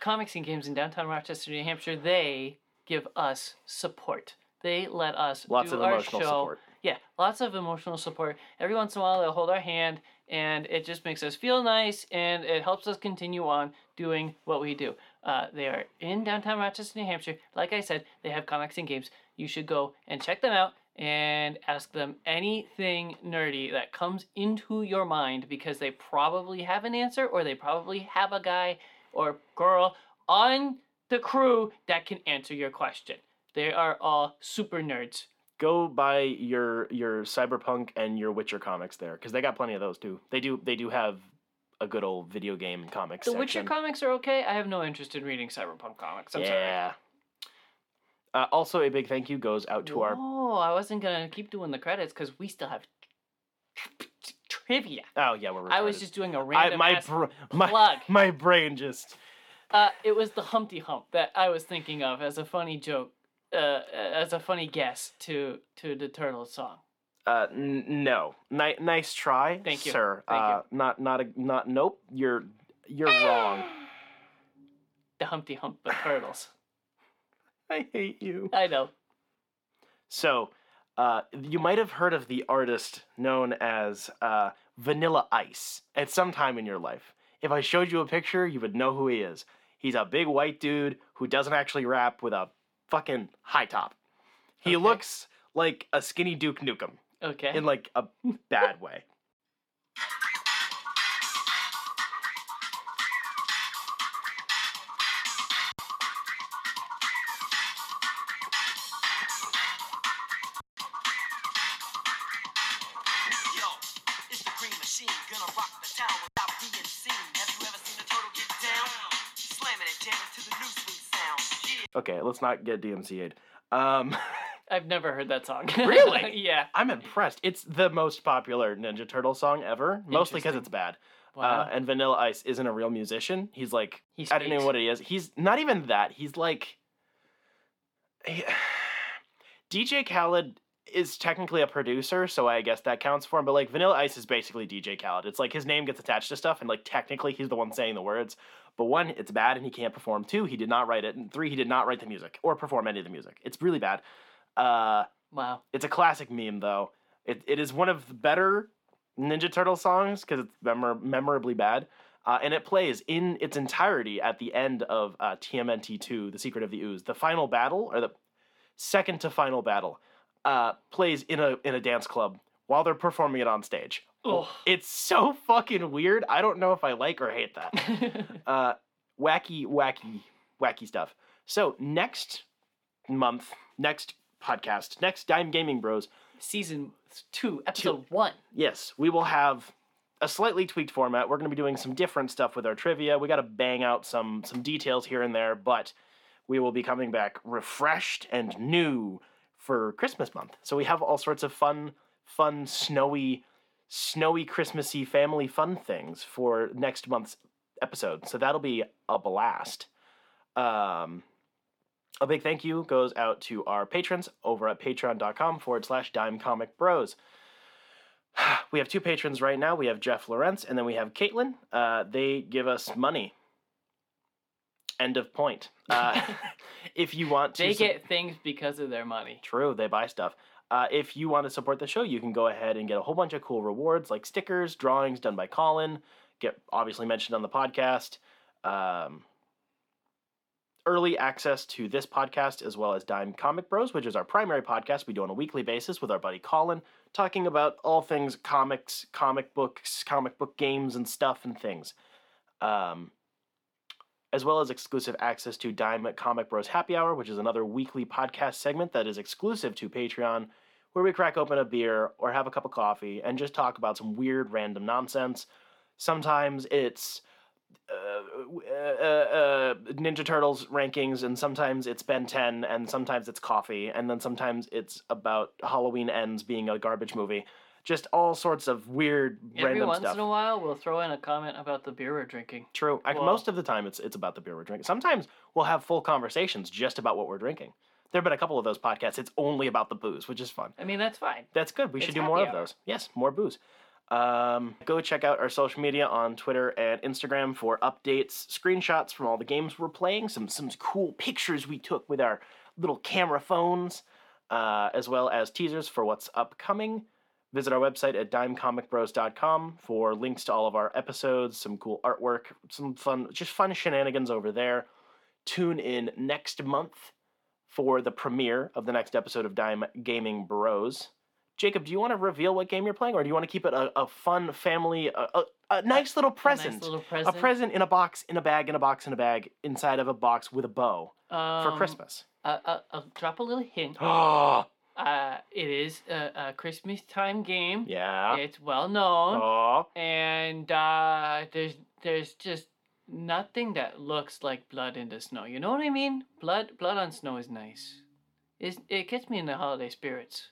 Comics and Games in downtown Rochester, New Hampshire, they give us support. They let us Lots do of our emotional show. support. Yeah, lots of emotional support. Every once in a while, they'll hold our hand, and it just makes us feel nice, and it helps us continue on doing what we do. Uh, they are in downtown Rochester, New Hampshire. Like I said, they have comics and games. You should go and check them out and ask them anything nerdy that comes into your mind because they probably have an answer, or they probably have a guy or girl on the crew that can answer your question. They are all super nerds. Go buy your your Cyberpunk and your Witcher comics there because they got plenty of those too. They do they do have a good old video game comics. The Witcher comics are okay. I have no interest in reading Cyberpunk comics. I'm sorry. yeah. Uh, also, a big thank you goes out to our. Oh, I wasn't gonna keep doing the credits because we still have trivia. Oh yeah, we're. I was just doing a random my, ass br- my plug. my brain just. Uh, it was the Humpty Hump that I was thinking of as a funny joke, uh, as a funny guess to to the Turtles song. Uh, n- no. Ni- nice try, Thank you. sir. Thank you. uh, Not not a not. Nope. You're you're wrong. The Humpty Hump of Turtles. <laughs> I hate you. I know. So, uh, you might have heard of the artist known as uh, Vanilla Ice at some time in your life. If I showed you a picture, you would know who he is. He's a big white dude who doesn't actually rap with a fucking high top. He Okay. looks like a skinny Duke Nukem Okay. in like a bad way. Yo, it's the green machine, gonna rock the town without being seen. Have you ever seen a turtle get down? Slamming and jamming to the new sweet sound. Yeah. Okay, let's not get DMCA'd. Um, <laughs> I've never heard that song. Really? <laughs> yeah. I'm impressed. It's the most popular Ninja Turtle song ever, mostly because it's bad. Wow. Uh, and Vanilla Ice isn't a real musician. He's like I don't know what he is. He's not even that. He's like he- <sighs> DJ Khaled is technically a producer, so I guess that counts for him. But like Vanilla Ice is basically DJ Khaled. It's like his name gets attached to stuff, and like technically he's the one saying the words. But one, it's bad and he can't perform. Two, he did not write it. And three, he did not write the music or perform any of the music. It's really bad. Uh, wow. it's a classic meme though. It, it is one of the better Ninja Turtle songs because it's memor- memorably bad. Uh, and it plays in its entirety at the end of uh, TMNT 2, The Secret of the Ooze. The final battle, or the second to final battle, uh, plays in a in a dance club while they're performing it on stage. Ugh. It's so fucking weird. I don't know if I like or hate that <laughs> uh, wacky, wacky, wacky stuff. So next month, next podcast, next Dime Gaming Bros, Season two, episode one. yes, we will have a slightly tweaked format. We're going to be doing some different stuff with our trivia. We got to bang out some some details here and there, but we will be coming back refreshed and new for Christmas month. So we have all sorts of fun, fun, snowy, snowy Christmassy family fun things for next month's episode. So that'll be a blast. Um, a big thank you goes out to our patrons over at patreon.com forward slash dime comic bros. <sighs> We have two patrons right now. We have Jeff Lorenz and then we have Caitlin. Uh, they give us money. End of point. Uh, <laughs> <laughs> if you want to. They sup- get things because of their money. True, they buy stuff. Uh, if you want to support the show, you can go ahead and get a whole bunch of cool rewards like stickers, drawings done by Colin, get obviously mentioned on the podcast, um, early access to this podcast as well as Dime Comic Bros, which is our primary podcast we do on a weekly basis with our buddy Colin, talking about all things comics, comic books, comic book games, and stuff and things. Um, as well as exclusive access to Dime Comic Bros Happy Hour, which is another weekly podcast segment that is exclusive to Patreon, where we crack open a beer or have a cup of coffee and just talk about some weird random nonsense. Sometimes it's uh, uh, uh, Ninja Turtles rankings, and sometimes it's Ben 10, and sometimes it's coffee, and then sometimes it's about Halloween Ends being a garbage movie. just all sorts of weird Every random once stuff. in a while, we'll throw in a comment about the beer we're drinking. True. Like most of the time, it's it's about the beer we're drinking. Sometimes we'll have full conversations just about what we're drinking. There have been a couple of those podcasts. It's only about the booze, which is fun. I mean, that's fine. That's good. We It's should do happy more of hour. those. Yes, more booze. Um, go check out our social media on Twitter and Instagram for updates, screenshots from all the games we're playing, some some cool pictures we took with our little camera phones, uh, as well as teasers for what's upcoming. Visit our website at dimecomicbros.com for links to all of our episodes, some cool artwork, some fun, just fun shenanigans over there. Tune in next month for the premiere of the next episode of Dime Gaming Bros. Jacob, do you want to reveal what game you're playing, or do you want to keep it a, a fun family, a, a, a nice little A nice present? A present. present in a box, in a bag, in a box, in a bag, inside of a box with a bow for Um, Christmas. Uh, uh, I'll drop a little hint. Oh, <gasps> Uh, it is a, a Christmas time game. yeah. It's well known, Oh, and uh, there's there's just nothing that looks like blood in the snow. You know what I mean? Blood blood on snow is nice. It's, it gets me in the holiday spirits.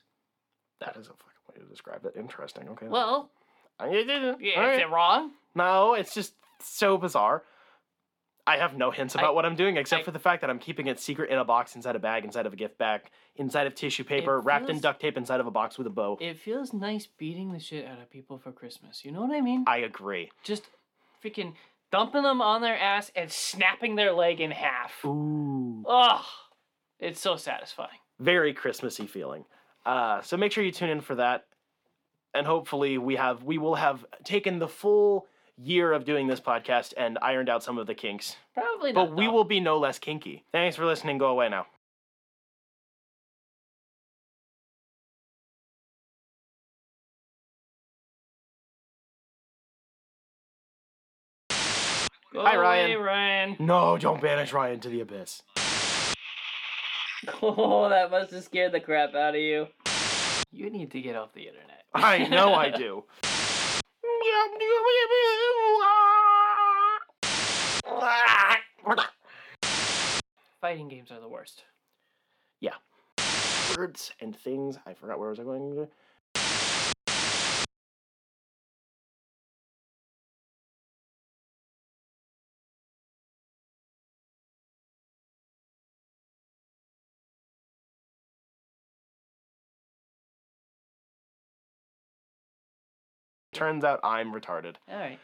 That is a fucking way to describe it. Interesting. Okay. Well, I- yeah, yeah, is it wrong? No, it's just so bizarre. I have no hints about I- what I'm doing except I- for the fact that I'm keeping it secret in a box inside a bag, inside of a gift bag, inside of tissue paper, wrapped in duct tape inside of a box with a bow. It feels nice beating the shit out of people for Christmas. You know what I mean? I agree. Just freaking dumping them on their ass and snapping their leg in half. Ooh. Ugh, it's so satisfying. Very Christmassy feeling. Uh, so make sure you tune in for that. And hopefully we have we will have taken the full year of doing this podcast and ironed out some of the kinks. Probably not. But we though. will be no less kinky. Thanks for listening. Go away now. Go Hi, away, Ryan. Ryan. No, don't banish Ryan to the abyss. <laughs> Oh, that must have scared the crap out of you. You need to get off the internet. <laughs> I know I do. Fighting games are the worst. Yeah. Words and things. I forgot where I was I going. Turns out I'm retarded. All right.